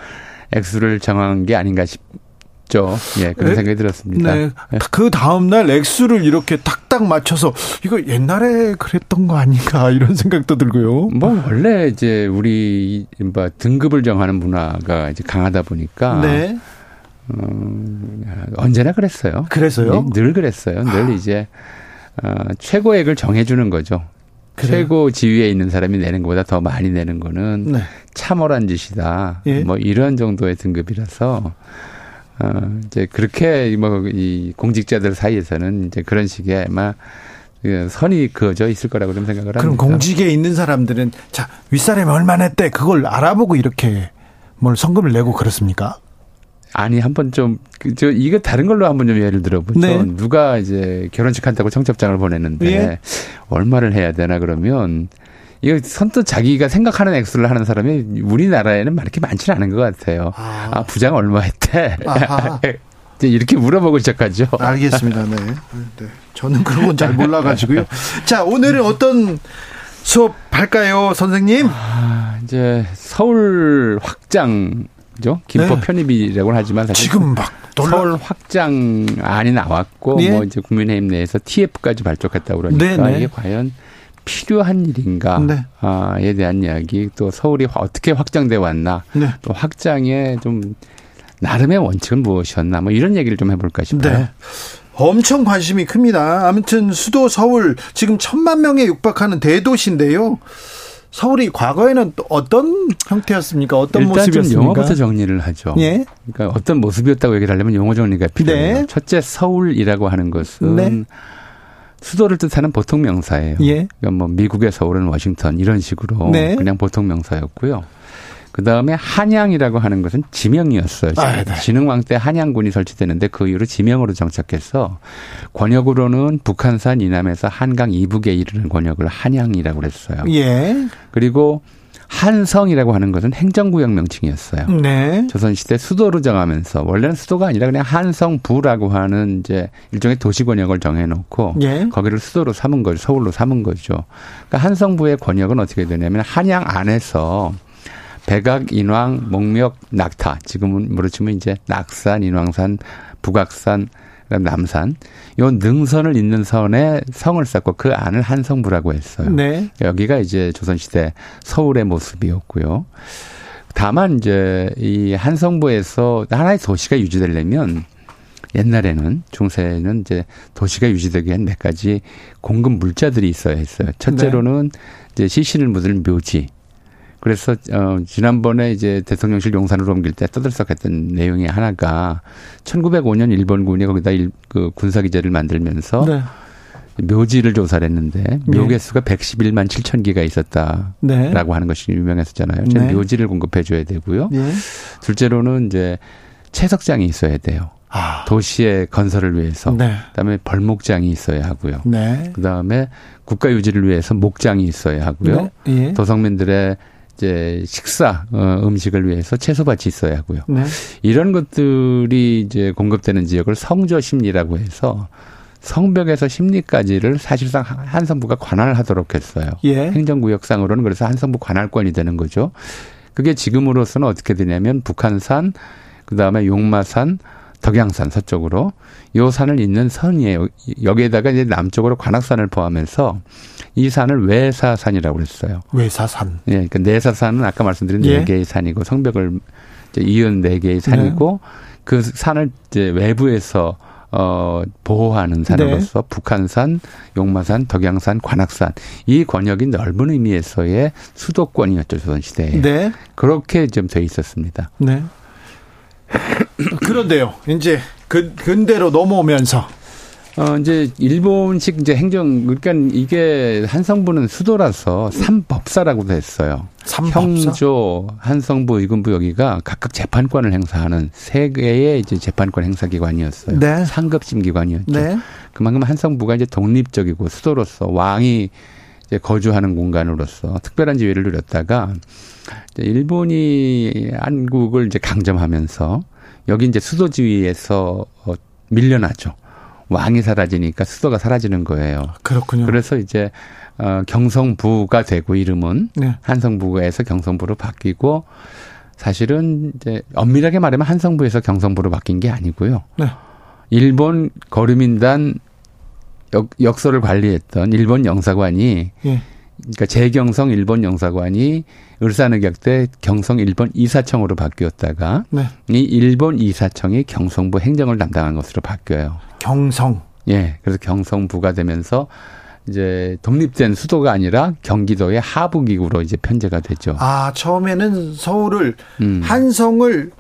액수를 정한 게 아닌가 싶죠. 예, 그런 네. 생각이 들었습니다. 네. 그 다음날 액수를 이렇게 탁탁 맞춰서 이거 옛날에 그랬던 거 아닌가 이런 생각도 들고요. 뭐 원래 이제 우리 뭐 등급을 정하는 문화가 이제 강하다 보니까 네. 언제나 그랬어요. 그래서요? 네, 늘 그랬어요. 늘 이제 어, 최고액을 정해주는 거죠. 그래요? 최고 지위에 있는 사람이 내는 것보다 더 많이 내는 거는 네. 참얼한 짓이다. 예. 뭐 이런 정도의 등급이라서 어, 이제 그렇게 뭐 이 공직자들 사이에서는 이제 그런 식의 아마 그 선이 그어져 있을 거라고 좀 생각을 그럼 합니다. 공직에 있는 사람들은 자 윗사람이 얼마 냈대 그걸 알아보고 이렇게 뭘 성금을 내고 그렇습니까? 아니 한번 좀저 이거 다른 걸로 한번 좀 예를 들어보죠. 네. 누가 이제 결혼식 한다고 청첩장을 보냈는데 예. 얼마를 해야 되나 그러면 이거 선뜻 자기가 생각하는 액수를 하는 사람이 우리나라에는 막 이렇게 많지는 않은 것 같아요. 아. 아, 부장 얼마 했대? 이제 이렇게 물어보고 시작하죠. 알겠습니다. 네. 네. 저는 그런 건 잘 몰라가지고요. 자 오늘은 어떤 수업 할까요, 선생님? 아, 이제 서울 확장 죠. 김포 네. 편입이라고 하지만 사실 지금 막 놀라. 서울 확장안이 나왔고 예. 뭐 이제 국민의힘 내에서 TF까지 발족했다고 그러니까 네, 네. 이게 과연 필요한 일인가에 네. 대한 이야기 또 서울이 어떻게 확장돼 왔나 네. 또 확장의 좀 나름의 원칙은 무엇이었나 뭐 이런 얘기를 좀 해볼까 싶어요. 네. 엄청 관심이 큽니다. 아무튼 수도 서울 지금 천만 명에 육박하는 대도시인데요. 서울이 과거에는 또 어떤 형태였습니까? 어떤 모습이었습니까? 용어부터 정리를 하죠. 예. 그러니까 어떤 모습이었다고 얘기를 하려면 용어 정리가 필요해요. 네. 첫째 서울이라고 하는 것은 네. 수도를 뜻하는 보통 명사예요. 예. 그러니까 뭐 미국의 서울은 워싱턴 이런 식으로 네. 그냥 보통 명사였고요. 그 다음에 한양이라고 하는 것은 지명이었어요. 아, 네. 진흥왕 때 한양군이 설치되는데 그 이후로 지명으로 정착해서 권역으로는 북한산 이남에서 한강 이북에 이르는 권역을 한양이라고 그랬어요. 예. 그리고 한성이라고 하는 것은 행정구역 명칭이었어요. 네. 조선시대 수도로 정하면서 원래는 수도가 아니라 그냥 한성부라고 하는 이제 일종의 도시 권역을 정해놓고 예. 거기를 수도로 삼은 거죠. 서울로 삼은 거죠. 그러니까 한성부의 권역은 어떻게 되냐면 한양 안에서 백악, 인왕, 목묘, 낙타. 지금은 치면 이제 낙산, 인왕산, 북악산, 그다음 남산. 요 능선을 잇는 선에 성을 쌓고 그 안을 한성부라고 했어요. 네. 여기가 이제 조선시대 서울의 모습이었고요. 다만 이제 이 한성부에서 하나의 도시가 유지되려면 옛날에는 중세는 이제 도시가 유지되기엔 몇 가지 공급 물자들이 있어야 했어요. 첫째로는 이제 시신을 묻을 묘지. 그래서 어 지난번에 이제 대통령실 용산으로 옮길 때 떠들썩했던 내용이 하나가 1905년 일본군이 거기다 일, 그 군사 기지를 만들면서 네. 묘지를 조사를 했는데 묘개수가 111만 7천 개가 있었다라고 네. 하는 것이 유명했었잖아요. 네. 묘지를 공급해 줘야 되고요. 예. 둘째로는 이제 채석장이 있어야 돼요. 아. 도시의 건설을 위해서. 네. 그다음에 벌목장이 있어야 하고요. 네. 그다음에 국가 유지를 위해서 목장이 있어야 하고요. 네. 예. 도성민들의 이제 식사 어, 음식을 위해서 채소밭이 있어야 하고요. 네. 이런 것들이 이제 공급되는 지역을 성저 심리라고 해서 성벽에서 심리까지를 사실상 한성부가 관할을 하도록 했어요. 예. 행정구역상으로는 그래서 한성부 관할권이 되는 거죠. 그게 지금으로서는 어떻게 되냐면 북한산, 그 다음에 용마산, 덕양산 서쪽으로 요 산을 잇는 선이에요. 여기에다가 이제 남쪽으로 관악산을 포함해서 이 산을 외사산이라고 그랬어요. 외사산. 예, 그러니까 내사산은 아까 말씀드린 예. 네 개의 산이고 성벽을 이은 네 개의 산이고 그 산을 이제 외부에서 어 보호하는 산으로서 북한산, 용마산, 덕양산, 관악산 이 권역이 넓은 의미에서의 수도권이었죠 조선 시대에 네. 그렇게 좀 돼 있었습니다. 네. 그런데요. 이제 근 근대로 넘어오면서 어 이제 일본식 이제 행정 그러니까 이게 한성부는 수도라서 삼법사라고도 했어요. 삼법사? 형조, 한성부, 의금부 여기가 각각 재판권을 행사하는 세 개의 이제 재판권 행사 기관이었어요. 네. 상급심 기관이었죠. 네. 그만큼 한성부가 이제 독립적이고 수도로서 왕이 이제 거주하는 공간으로서 특별한 지위를 누렸다가 이제 일본이 한국을 이제 강점하면서 여기 이제 수도 지위에서 어, 밀려나죠. 왕이 사라지니까 수도가 사라지는 거예요. 그렇군요. 그래서 이제 어 경성부가 되고 이름은 네. 한성부에서 경성부로 바뀌고 사실은 이제 엄밀하게 말하면 한성부에서 경성부로 바뀐 게 아니고요. 네. 일본 거류민단 역, 역서를 관리했던 일본 영사관이 예. 그러니까 재경성 일본 영사관이 을사늑약 때 경성 일본 이사청으로 바뀌었다가 네. 이 일본 이사청이 경성부 행정을 담당한 것으로 바뀌어요. 경성. 예. 그래서 경성부가 되면서 이제 독립된 수도가 아니라 경기도의 하부기구로 이제 편제가 되죠. 아, 처음에는 서울을 음. 한성을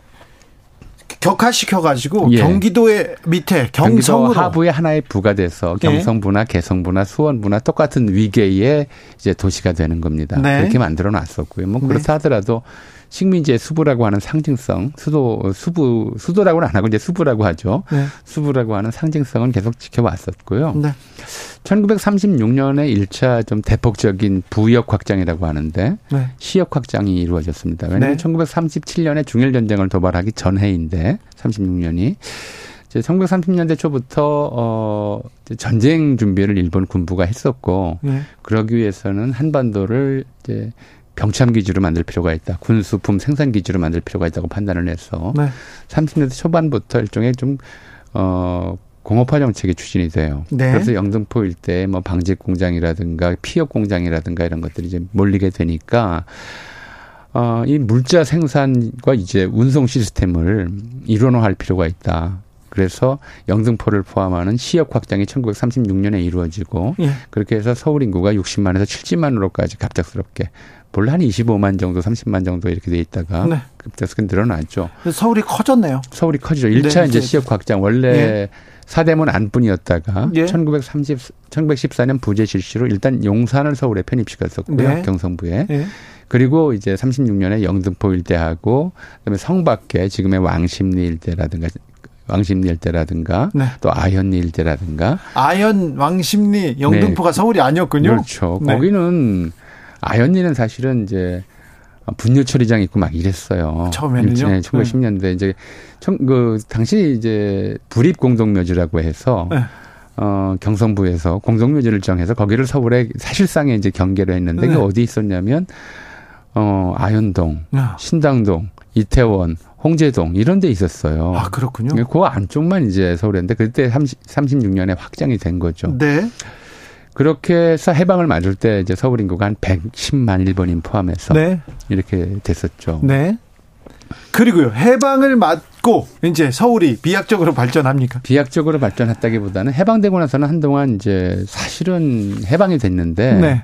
격화시켜 가지고 예. 경기도의 밑에 경기도 경성으로 하부의 하나의 부가 돼서 예. 경성부나 개성부나 수원부나 똑같은 위계의 이제 도시가 되는 겁니다. 네. 그렇게 만들어 놨었고요. 뭐 그렇다 하더라도 식민지의 수부라고 하는 상징성, 수도 수부 수도라고는 안 하고 이제 수부라고 하죠. 네. 수부라고 하는 상징성은 계속 지켜왔었고요. 네. 1936년에 1차 좀 대폭적인 부역 확장이라고 하는데 네. 시역 확장이 이루어졌습니다. 왜냐하면 네. 1937년에 중일 전쟁을 도발하기 전해인데 36년이 이제 1930년대 초부터 어 이제 전쟁 준비를 일본 군부가 했었고 네. 그러기 위해서는 한반도를 이제 병참 기지로 만들 필요가 있다. 군수품 생산 기지로 만들 필요가 있다고 판단을 해서 네. 30년대 초반부터 일종의 좀, 어, 공업화 정책이 추진이 돼요. 네. 그래서 영등포 일대에 뭐 방직 공장이라든가 피업 공장이라든가 이런 것들이 이제 몰리게 되니까, 어, 이 물자 생산과 이제 운송 시스템을 일원화할 필요가 있다. 그래서 영등포를 포함하는 시역 확장이 1936년에 이루어지고 예. 그렇게 해서 서울 인구가 60만에서 70만으로까지 갑작스럽게 본래 한 25만 정도, 30만 정도 이렇게 돼 있다가 네. 급작스럽게 늘어났죠. 서울이 커졌네요. 서울이 커지죠. 1차 네, 이제 이제- 시역 확장 원래 예. 사대문 안뿐이었다가 예. 1930 1914년 부재 실시로 일단 용산을 서울에 편입시켰었고요. 네. 경성부에. 예. 그리고 이제 36년에 영등포 일대하고 그다음에 성밖에 지금의 왕십리 일대라든가 왕십리 일대라든가 네. 또 아현리 일대라든가 아현 왕십리 영등포가 서울이 아니었군요. 그렇죠. 네. 거기는 아현리는 사실은 이제 분유 처리장 있고 막 이랬어요. 처음에는요? 네, 1910년대 이제 청, 그 당시 이제 부립 공동묘지라고 해서 네. 어 경성부에서 공동묘지를 정해서 거기를 서울에 사실상의 이제 경계로 했는데 네. 그게 어디 있었냐면 어 아현동, 아, 신당동, 이태원, 홍제동 이런 데 있었어요. 아, 그렇군요. 그 안쪽만 이제 서울이었는데 그때 30, 36년에 확장이 된 거죠. 네. 그렇게 해서 해방을 맞을 때 이제 서울 인구가 한 110만 일본인 포함해서 네. 이렇게 됐었죠. 네. 그리고요. 해방을 맞고 이제 서울이 비약적으로 발전합니까? 비약적으로 발전했다기보다는 해방되고 나서는 한동안 이제 사실은 해방이 됐는데 네.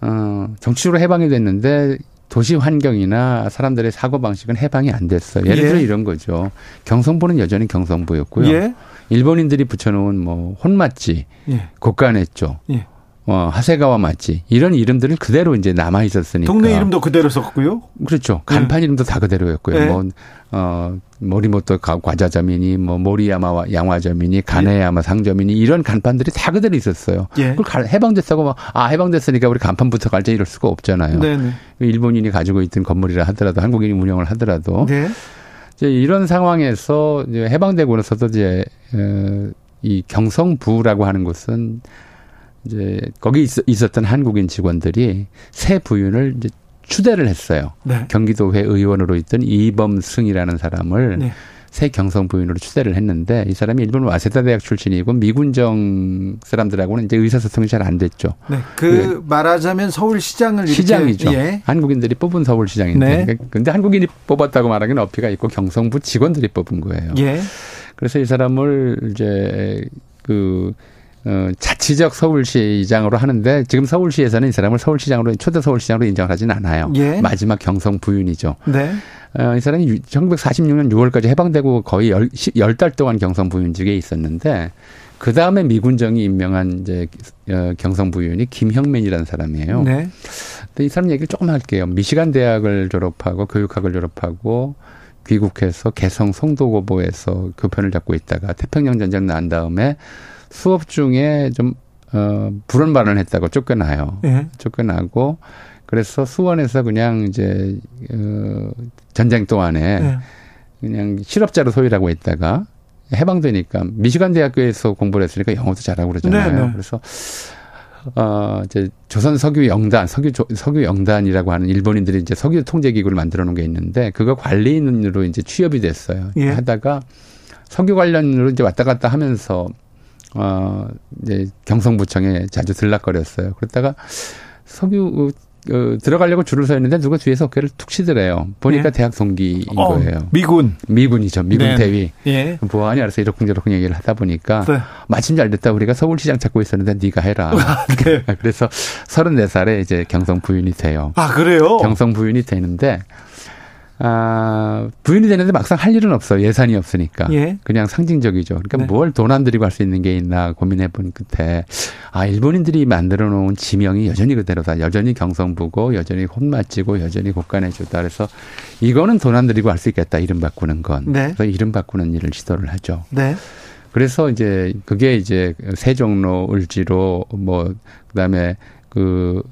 어, 정치적으로 해방이 됐는데 도시 환경이나 사람들의 사고 방식은 해방이 안 됐어요. 예를 예. 들어 이런 거죠. 경성부는 여전히 경성부였고요. 예. 일본인들이 붙여놓은 뭐 혼맛지, 예. 곡간했죠. 예. 어, 하세가와 맞지. 이런 이름들은 그대로 이제 남아 있었으니까. 동네 이름도 그대로 썼고요. 그렇죠. 간판 네. 이름도 다 그대로였고요. 네. 뭐, 어, 모리모토 과자점이니, 뭐, 모리야마 양화점이니, 가네야마 상점이니, 이런 간판들이 다 그대로 있었어요. 예. 그걸 해방됐다고 막, 아, 해방됐으니까 우리 간판부터 갈자 이럴 수가 없잖아요. 네네. 네. 일본인이 가지고 있던 건물이라 하더라도, 한국인이 운영을 하더라도. 네. 이제 이런 상황에서 이제 해방되고 나서도 이제, 어, 이 경성부라고 하는 곳은 이제 거기 있, 었던 한국인 직원들이 새 부윤을 이제 추대를 했어요. 네. 경기도회 의원으로 있던 이범승이라는 사람을 네. 새 경성 부인으로 추대를 했는데 이 사람이 일본 와세다 대학 출신이고 미군정 사람들하고는 이제 의사소통이 잘 안 됐죠. 네. 그 말하자면 서울시장을 시장이죠. 예. 한국인들이 뽑은 서울시장인데. 네. 근데 한국인이 뽑았다고 말하기는 어폐가 있고 경성부 직원들이 뽑은 거예요. 예. 그래서 이 사람을 이제 그 어, 자치적 서울시장으로 하는데 지금 서울시에서는 이 사람을 서울시장으로 초대 서울시장으로 인정을 하진 않아요. 예. 마지막 경성 부윤이죠. 네. 어, 이 사람이 1946년 6월까지 해방되고 거의 열, 열달 동안 경성 부윤직에 있었는데 그 다음에 미군정이 임명한 이제 어, 경성 부윤이 김형민이라는 사람이에요. 네. 근데 이 사람 얘기를 조금 할게요. 미시간 대학을 졸업하고 교육학을 졸업하고 귀국해서 개성 송도고보에서 교편을 잡고 있다가 태평양 전쟁 난 다음에 수업 중에 좀, 어, 불언반을 했다고 쫓겨나요. 예. 쫓겨나고, 그래서 수원에서 그냥 이제, 어, 전쟁 동안에 예. 그냥 실업자로 소일하고 있다가 해방되니까 미시간 대학교에서 공부를 했으니까 영어도 잘하고 그러잖아요. 네, 네. 그래서 어 이제 조선 석유 영단, 석유 석유 영단이라고 하는 일본인들이 이제 석유 통제 기구를 만들어 놓은 게 있는데 그거 관리인으로 이제 취업이 됐어요. 예. 하다가 석유 관련으로 이제 왔다 갔다 하면서 어, 이제 경성부청에 자주 들락거렸어요. 그러다가 석유, 어, 들어가려고 줄을 서 있는데 누가 뒤에서 어깨를 툭 치더래요. 보니까 네. 대학 동기인 어, 거예요. 미군. 미군이죠. 미군 네. 대위. 예. 뭐하니 알아서 이렇쿵저렇쿵 얘기를 하다 보니까 네. 마침 잘 됐다. 우리가 서울시장 찾고 있었는데 네가 해라. 아, 네. 그래서 34살에 이제 경성 부인이 돼요. 아, 그래요? 경성 부인이 되는데 아, 부인이 되는데 막상 할 일은 없어요. 예산이 없으니까. 예. 그냥 상징적이죠. 그러니까 네. 뭘돈 안 들이고 할 수 있는 게 있나 고민해 본 끝에 아, 일본인들이 만들어 놓은 지명이 여전히 그대로다. 여전히 경성부고, 여전히 혼맛지고, 여전히 곳간해주다. 그래서 이거는 돈 안 들이고 할 수 있겠다. 이름 바꾸는 건. 네. 그래서 이름 바꾸는 일을 시도를 하죠. 네. 그래서 이제 그게 이제 세종로, 을지로, 뭐, 그 다음에 그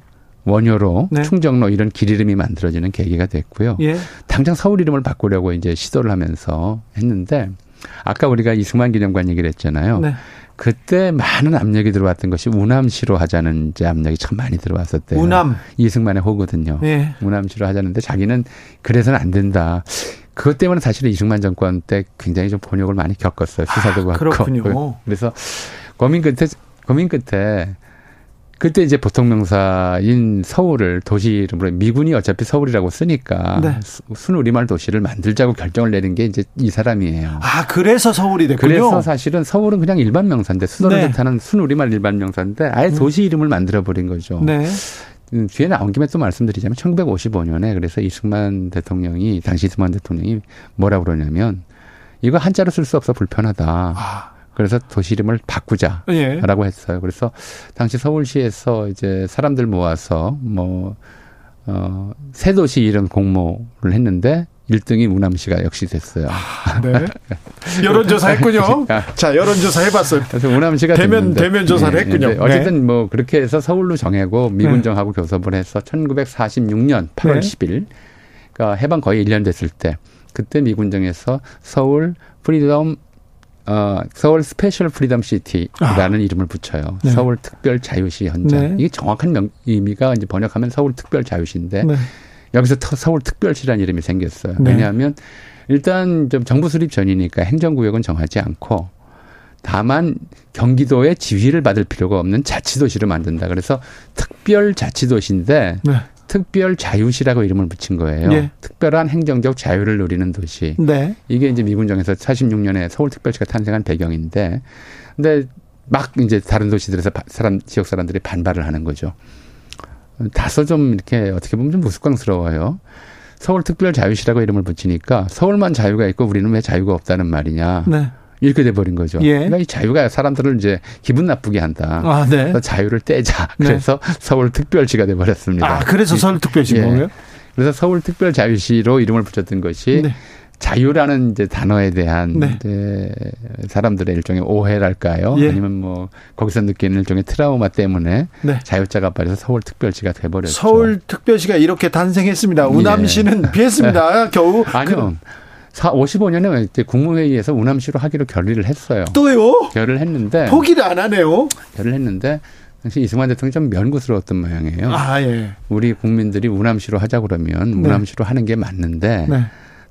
원효로 네. 충정로 이런 길 이름이 만들어지는 계기가 됐고요. 예. 당장 서울 이름을 바꾸려고 이제 시도를 하면서 했는데 아까 우리가 이승만 기념관 얘기를 했잖아요. 네. 그때 많은 압력이 들어왔던 것이 우남시로 하자는 이제 압력이 참 많이 들어왔었대요. 우남 이승만의 호거든요. 예. 우남시로 하자는데 자기는 그래서는 안 된다. 그것 때문에 사실은 이승만 정권 때 굉장히 좀 번역을 많이 겪었어요. 수사도 아, 받고. 그렇군요. 그래서 고민 끝에 고민 끝에 그때 이제 보통 명사인 서울을 도시 이름으로 미군이 어차피 서울이라고 쓰니까 네. 순우리말 도시를 만들자고 결정을 내린 게 이제 이 사람이에요. 아 그래서 서울이 됐군요. 그래서 사실은 서울은 그냥 일반 명사인데 수도를 네. 뜻하는 순우리말 일반 명사인데 아예 음. 도시 이름을 만들어 버린 거죠. 네. 음, 뒤에 나온 김에 또 말씀드리자면 1955년에 그래서 이승만 대통령이 당시 이승만 대통령이 뭐라고 그러냐면 이거 한자로 쓸 수 없어 불편하다. 아. 그래서 도시 이름을 바꾸자라고 예. 했어요. 그래서 당시 서울시에서 이제 사람들 모아서 뭐, 어, 새 도시 이름 공모를 했는데 1등이 우남시가 역시 됐어요. 아, 네. 여론조사 했군요. 자, 여론조사 해봤어요. 그래서 우남시가 대면, 됐는데, 대면 조사를 네, 했군요. 네. 어쨌든 뭐 그렇게 해서 서울로 정하고 미군정하고 네. 교섭을 해서 1946년 8월 10일, 그러니까 해방 거의 1년 됐을 때, 그때 미군정에서 서울 Freedom 어, 서울 Special Freedom City라는 아. 이름을 붙여요. 네. 서울 특별 자유시 헌장. 네. 이게 정확한 명, 의미가 이제 번역하면 서울 특별 자유시인데 네. 여기서 서울 특별시라는 이름이 생겼어요. 네. 왜냐하면 일단 좀 정부 수립 전이니까 행정구역은 정하지 않고 다만 경기도의 지휘를 받을 필요가 없는 자치도시를 만든다. 그래서 특별 자치도시인데 네. 특별 자유시라고 이름을 붙인 거예요. 네. 특별한 행정적 자유를 누리는 도시. 네. 이게 이제 미군정에서 46년에 서울특별시가 탄생한 배경인데, 근데 막 이제 다른 도시들에서 사람 지역 사람들이 반발을 하는 거죠. 다소 좀 이렇게 어떻게 보면 좀 우스꽝스러워요. 서울특별자유시라고 이름을 붙이니까 서울만 자유가 있고 우리는 왜 자유가 없다는 말이냐. 네. 이렇게 돼버린 거죠. 예. 그러니까 이 자유가 사람들을 이제 기분 나쁘게 한다. 아, 네. 그래서 자유를 떼자. 네. 그래서 서울특별시가 돼버렸습니다. 아, 그래서 서울특별시 예. 거예요? 그래서 서울특별자유시로 이름을 붙였던 것이 네. 자유라는 이제 단어에 대한 네. 이제 사람들의 일종의 오해랄까요? 예. 아니면 뭐 거기서 느끼는 일종의 트라우마 때문에 네. 자유자가 빠져서 서울특별시가 돼버렸죠. 서울특별시가 이렇게 단생했습니다. 예. 우남시는 피했습니다. 겨우. 아니요. 사 55년에 이제 국무회의에서 우남시로 하기로 결의를 했어요. 그- 또요? 결의를 했는데 포기를 안 하네요. 결의를 했는데 당시 이승만 대통령이 좀 면구스러웠던 모양이에요. 아, 예. 우리 국민들이 우남시로 하자 그러면 네. 우남시로 하는 게 맞는데 네.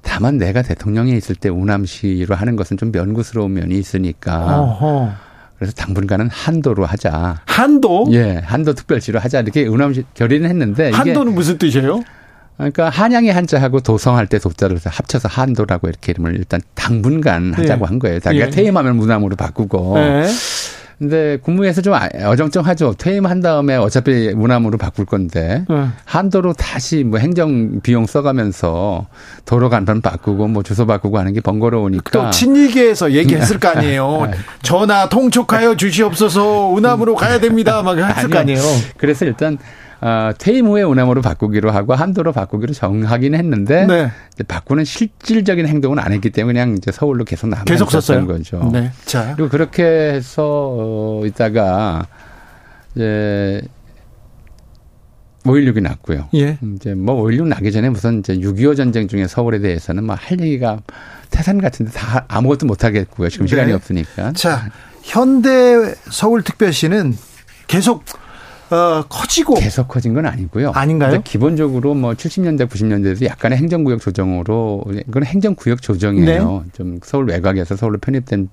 다만 내가 대통령에 있을 때 우남시로 하는 것은 좀 면구스러운 면이 있으니까 어허. 그래서 당분간은 한도로 하자. 한도? 예, 한도 특별시로 하자 이렇게 우남시 결의는 했는데 한도는 무슨 뜻이에요? 그러니까 한양의 한자하고 도성할 때 도자를 합쳐서 한도라고 이렇게 이름을 일단 당분간 하자고 예. 한 거예요. 자기가 예. 퇴임하면 무남으로 바꾸고. 네. 근데 국무에서 좀 아- 어정쩡하죠. 퇴임한 다음에 어차피 무남으로 바꿀 건데 네. 한도로 다시 뭐 행정 비용 써가면서 도로 간판 바꾸고 뭐 주소 바꾸고 하는 게 번거로우니까. 또 친이계에서 얘기했을 거 아니에요. 전화 통촉하여 주시옵소서 운함으로 가야 됩니다. 막 했을 거 아니에요. 그래서 일단 어, 퇴임 후에 운함으로 바꾸기로 하고 한도로 바꾸기로 정하긴 했는데 네. 바꾸는 실질적인 행동은 안 했기 때문에 그냥 이제 서울로 계속 남아 계속 썼어요. 거죠. 네. 자. 그리고 그렇게 해서 어, 있다가 이제 5.16이 났고요. 예. 이제 뭐 5.16 나기 전에 무슨 이제 6.25 전쟁 중에 서울에 대해서는 뭐 할 얘기가 태산 같은데 다 아무것도 못 하겠고요. 지금 시간이 네. 없으니까. 자, 현대 서울특별시는 계속 어, 커지고 계속 커진 건 아니고요. 아닌가요? 근데 기본적으로 뭐 70년대, 90년대에도 약간의 행정구역 조정으로 이건 행정구역 조정이에요. 네. 좀 서울 외곽에서 서울로 편입된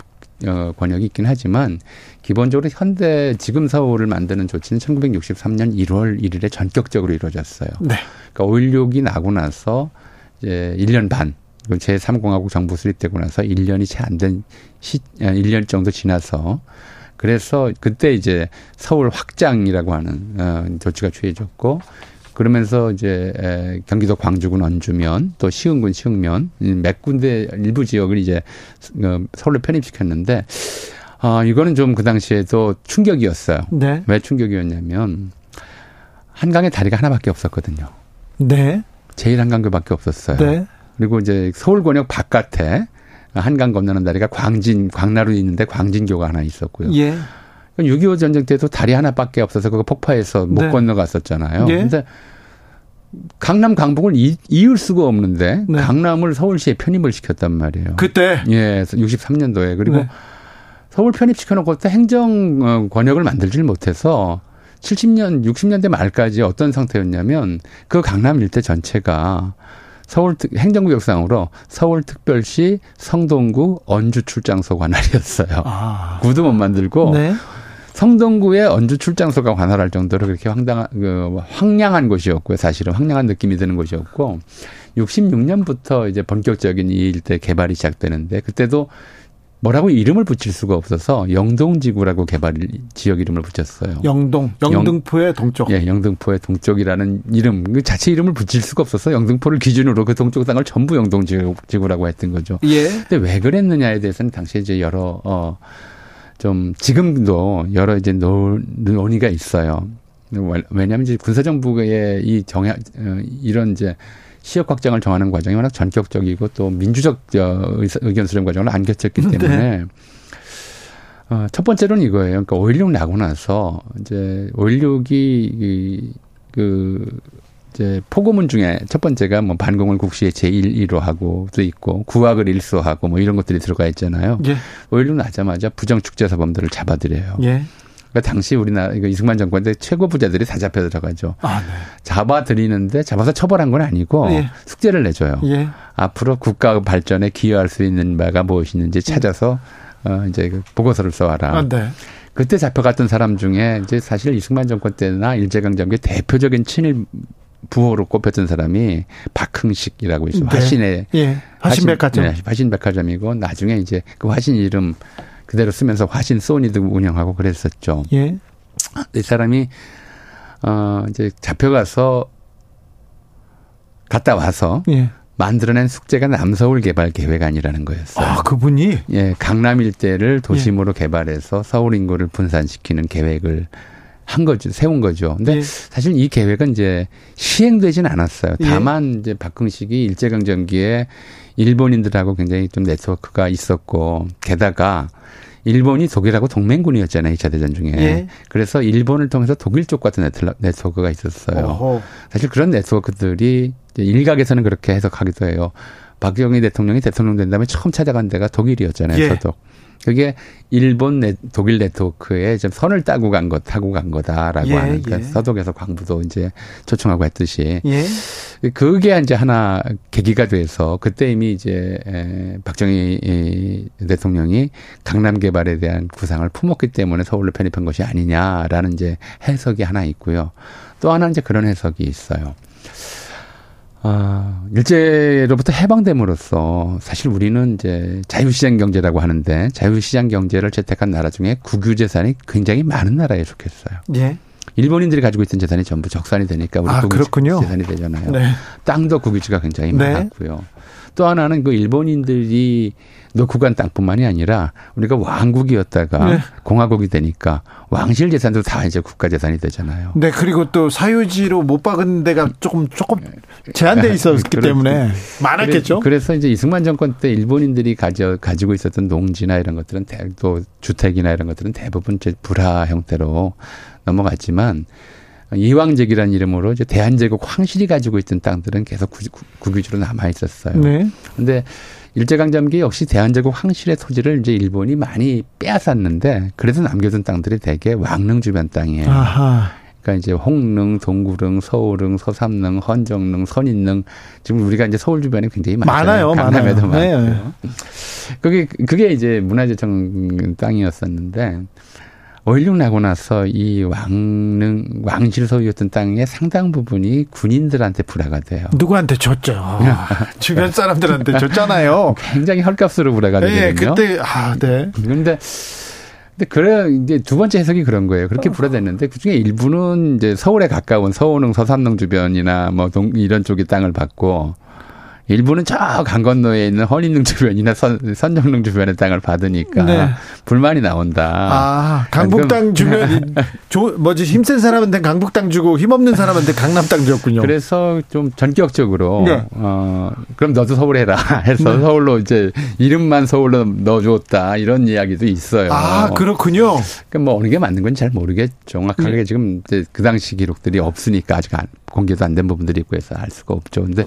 어, 권역이 있긴 하지만 기본적으로 현대 지금 서울을 만드는 조치는 1963년 1월 1일에 전격적으로 이루어졌어요. 네. 그러니까 5.16이 나고 나서 이제 1년 반, 제3공화국 정부 수립되고 나서 1년이 채 안 된 시, 1년 정도 지나서 그래서 그때 이제 서울 확장이라고 하는 어, 조치가 취해졌고 그러면서 이제 에, 경기도 광주군 원주면 또 시흥군 시흥면 이몇 군데 일부 지역을 이제 어, 서울로 편입시켰는데 어, 이거는 좀 그 당시에도 충격이었어요. 네. 왜 충격이었냐면 한강에 다리가 하나밖에 없었거든요. 네. 제일 한강교밖에 없었어요. 네. 그리고 이제 서울 권역 바깥에 한강 건너는 다리가 광진 광나루 있는데 광진교가 하나 있었고요. 예. 6.25 전쟁 때도 다리 하나밖에 없어서 그거 폭파해서 못 네. 건너갔었잖아요. 예. 근데 강남 강북을 이, 이을 수가 없는데 네. 강남을 서울시에 편입을 시켰단 말이에요. 그때 예, 63년도에 그리고 네. 서울 편입시켜놓고 또 행정 어, 권역을 만들질 못해서 70년, 60년대 말까지 어떤 상태였냐면 그 강남 일대 전체가 서울 특- 행정구 역상으로 서울특별시 성동구 언주 출장소 관할이었어요. 아. 구도 못 만들고 네. 성동구에 언주 출장소가 관할할 정도로 그렇게 황당한 그 황량한 곳이었고요. 사실은 황량한 느낌이 드는 곳이었고 66년부터 이제 본격적인 이 일대 개발이 시작되는데 그때도 뭐라고 이름을 붙일 수가 없어서 영동지구라고 개발 지역 이름을 붙였어요. 영동, 영등포의 동쪽. 예, 영등포의 동쪽이라는 이름, 그 자체 이름을 붙일 수가 없어서 영등포를 기준으로 그 동쪽 땅을 전부 영동지구라고 했던 거죠. 예. 근데 왜 그랬느냐에 대해서는 당시에 이제 여러 어 좀 지금도 여러 이제 논, 논의가 있어요. 왜냐하면 이제 군사정부의 이 정야 어, 이런 이제 시역 확장을 정하는 과정이 워낙 전격적이고 또 민주적 저 의사- 의견 수렴 과정을 안 거쳤기 때문에 어, 첫 번째로는 이거예요. 그러니까 5.16 나고 나서 이제 5.16이 그 이제 포고문 중에 첫 번째가 뭐 반공을 국시의 제1, 1호하고도 있고 구학을 일소하고 뭐 이런 것들이 들어가 있잖아요. 예. 5.16 나자마자 부정축제 사범들을 잡아들여요. 예. 그러니까 당시 우리나라 이승만 정권 때 최고 부자들이 다 잡혀 들어가죠. 아, 네. 잡아 들이는데 잡아서 처벌한 건 아니고 예. 숙제를 내줘요. 예. 앞으로 국가 발전에 기여할 수 있는 바가 무엇이 있는지 찾아서 어 이제 그 보고서를 써와라. 아, 네. 그때 잡혀갔던 사람 중에 이제 사실 이승만 정권 때나 일제강점기 대표적인 친일 부호로 꼽혔던 사람이 박흥식이라고 있어요. 네. 화신의 예. 화신 백화점. 네, 화신 백화점이고 나중에 이제 그 화신 이름 그대로 쓰면서 화신 소니도 운영하고 그랬었죠. 예. 이 사람이 어 이제 잡혀가서 갔다 와서 예. 만들어낸 숙제가 남서울 개발 계획안이라는 거였어요. 아, 그분이? 예, 강남 일대를 도심으로 예. 개발해서 서울 인구를 분산시키는 계획을 한 거죠. 세운 거죠. 근데 예. 사실 이 계획은 이제 시행되진 않았어요. 예. 다만 예. 이제 박흥식이 일제강점기에 일본인들하고 굉장히 좀 네트워크가 있었고 게다가 일본이 독일하고 동맹군이었잖아요. 2차 대전 중에. 예. 그래서 일본을 통해서 독일 쪽 같은 네트워크가 있었어요. 어허. 사실 그런 네트워크들이 일각에서는 그렇게 해석하기도 해요. 박정희 대통령이 대통령 된 다음에 처음 찾아간 데가 독일이었잖아요. 예. 서독. 그게 일본 네, 독일 네트워크에 좀 선을 따고 간 것, 타고 간 거다라고 예, 하는 그 예. 서독에서 광부도 이제 초청하고 했듯이. 예. 그게 이제 하나 계기가 돼서 그때 이미 이제 에, 박정희 대통령이 강남 개발에 대한 구상을 품었기 때문에 서울로 편입한 것이 아니냐라는 이제 해석이 하나 있고요. 또 하나 이제 그런 해석이 있어요. 아, 일제로부터 해방됨으로써 사실 우리는 이제 자유시장 경제라고 하는데 자유시장 경제를 채택한 나라 중에 국유 재산이 굉장히 많은 나라에 속했어요. 예. 일본인들이 가지고 있던 재산이 전부 적산이 되니까 우리 아, 국유 재산이 되잖아요. 네. 땅도 국유지가 굉장히 네. 많았고요. 또 하나는 그 일본인들이 노구간 땅뿐만이 아니라 우리가 왕국이었다가 네. 공화국이 되니까 왕실 재산도 다 이제 국가 재산이 되잖아요. 네, 그리고 또 사유지로 못 박은 데가 조금 조금 제한돼 있었기 때문에 많았겠죠. 그래서 이제 이승만 정권 때 일본인들이 가져 가지고 있었던 농지나 이런 것들은 대, 또 주택이나 이런 것들은 대부분 이제 불화 형태로 넘어갔지만 이왕제기라는 이름으로 이제 대한제국 황실이 가지고 있던 땅들은 계속 국유지로 남아 있었어요. 네. 근데 일제강점기 역시 대한제국 황실의 토지를 이제 일본이 많이 빼앗았는데 그래서 남겨둔 땅들이 대개 왕릉 주변 땅이에요. 아하. 그러니까 이제 홍릉, 동구릉, 서울릉, 서삼릉, 헌정릉, 선인릉 지금 우리가 이제 서울 주변에 굉장히 많아요. 강남에도 많아요. 많고요. 네. 그게 그게 이제 문화재청 땅이었었는데 5.16 나고 나서 이 왕릉, 왕실 소유였던 땅의 상당 부분이 군인들한테 불화가 돼요. 누구한테 줬죠? 주변 사람들한테 줬잖아요. 굉장히 헐값으로 불화가 네, 되거든요. 그때, 아, 네. 근데, 근데 그래, 이제 두 번째 해석이 그런 거예요. 그렇게 어. 불화됐는데 그 중에 일부는 이제 서울에 가까운 서울릉, 서삼릉 주변이나 뭐 동, 이런 쪽의 땅을 받고 일부는 저 강 건너에 있는 허니릉 주변이나 선, 선정릉 주변의 땅을 받으니까 네. 불만이 나온다. 아, 강북 땅 주변, 조, 뭐지, 힘센 사람한테 강북 땅 주고 힘없는 사람한테 강남 땅 줬군요. 그래서 좀 전격적으로, 네. 어, 그럼 너도 서울 해라 해서 네. 서울로 이제 이름만 서울로 넣어줬다 이런 이야기도 있어요. 아, 그렇군요. 그러니까 뭐 어느 게 맞는 건 잘 모르겠죠. 정확하게 네. 지금 그 당시 기록들이 없으니까 아직 안, 공개도 안 된 부분들이 있고 해서 알 수가 없죠. 근데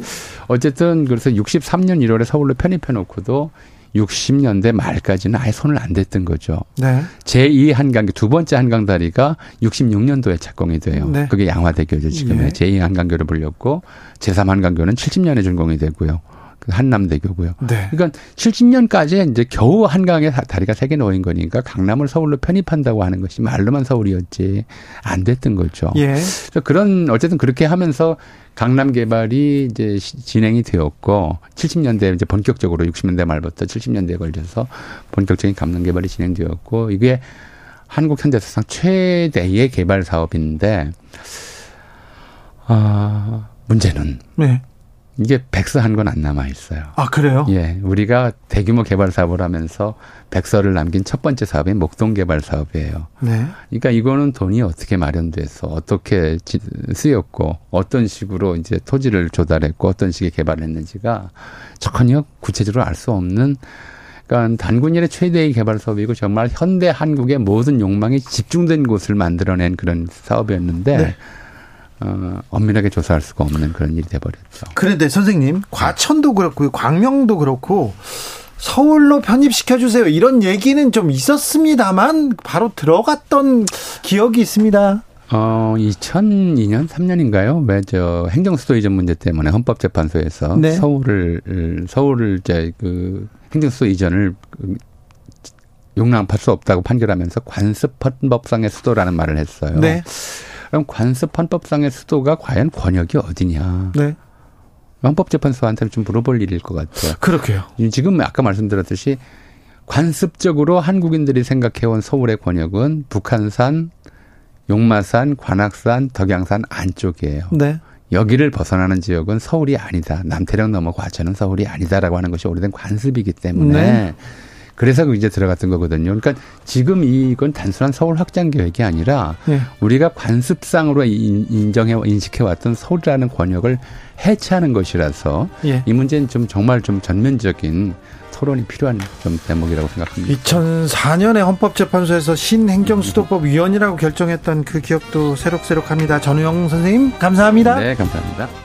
어쨌든 그래서 63년 1월에 서울로 편입해 놓고도 60년대 말까지는 아예 손을 안 댔던 거죠. 네. 제2 한강교 두 번째 한강 다리가 66년도에 착공이 돼요. 네. 그게 양화대교죠 지금의 예. 제2 한강교를 불렸고 제3 한강교는 70년에 준공이 되고요. 그 한남대교고요. 네. 그러니까 70년까지 이제 겨우 한강에 다리가 세 개 놓인 거니까 강남을 서울로 편입한다고 하는 것이 말로만 서울이었지 안 됐던 거죠. 예. 그래서 그런 어쨌든 그렇게 하면서 강남 개발이 이제 진행이 되었고 70년대 이제 본격적으로 60년대 말부터 70년대에 걸려서 본격적인 강남 개발이 진행되었고 이게 한국 현대사상 최대의 개발 사업인데 아 문제는 네. 이게 백서한 건 안 남아 있어요. 아 그래요? 예, 우리가 대규모 개발 사업을 하면서 백서를 남긴 첫 번째 사업이 목동 개발 사업이에요. 네. 그러니까 이거는 돈이 어떻게 마련돼서 어떻게 쓰였고 어떤 식으로 이제 토지를 조달했고 어떤 식의 개발했는지가 전혀 구체적으로 알 수 없는. 그러니까 단군일의 최대의 개발 사업이고 정말 현대 한국의 모든 욕망이 집중된 곳을 만들어낸 그런 사업이었는데. 네. 어, 엄밀하게 조사할 수가 없는 그런 일이 돼버렸죠. 그런데 선생님, 과천도 그렇고 광명도 그렇고 서울로 편입시켜 주세요. 이런 얘기는 좀 있었습니다만 바로 들어갔던 기억이 있습니다. 어, 2002년, 3년인가요? 왜 저 행정수도 이전 문제 때문에 헌법재판소에서 네. 서울을 서울을 이제 그 행정수도 이전을 그 용납할 수 없다고 판결하면서 관습 헌법상의 수도라는 말을 했어요. 네. 그럼 관습 헌법상의 수도가 과연 권역이 어디냐? 네. 헌법재판소한테는 좀 물어볼 일일 것 같아요. 그렇게요. 지금 아까 말씀드렸듯이 관습적으로 한국인들이 생각해온 서울의 권역은 북한산, 용마산, 관악산, 덕양산 안쪽이에요. 네. 여기를 벗어나는 지역은 서울이 아니다. 남태령 넘어 과천은 서울이 아니다라고 하는 것이 오래된 관습이기 때문에 네. 그래서 이제 들어갔던 거거든요. 그러니까 지금 이건 단순한 서울 확장 계획이 아니라 네. 우리가 관습상으로 인정해 인식해 왔던 서울이라는 권역을 해체하는 것이라서 예. 이 문제는 좀 정말 좀 전면적인 토론이 필요한 좀 대목이라고 생각합니다. 2004년에 헌법재판소에서 신행정수도법 위원이라고 결정했던 그 기억도 새록새록합니다. 전우영 선생님 감사합니다. 네, 감사합니다.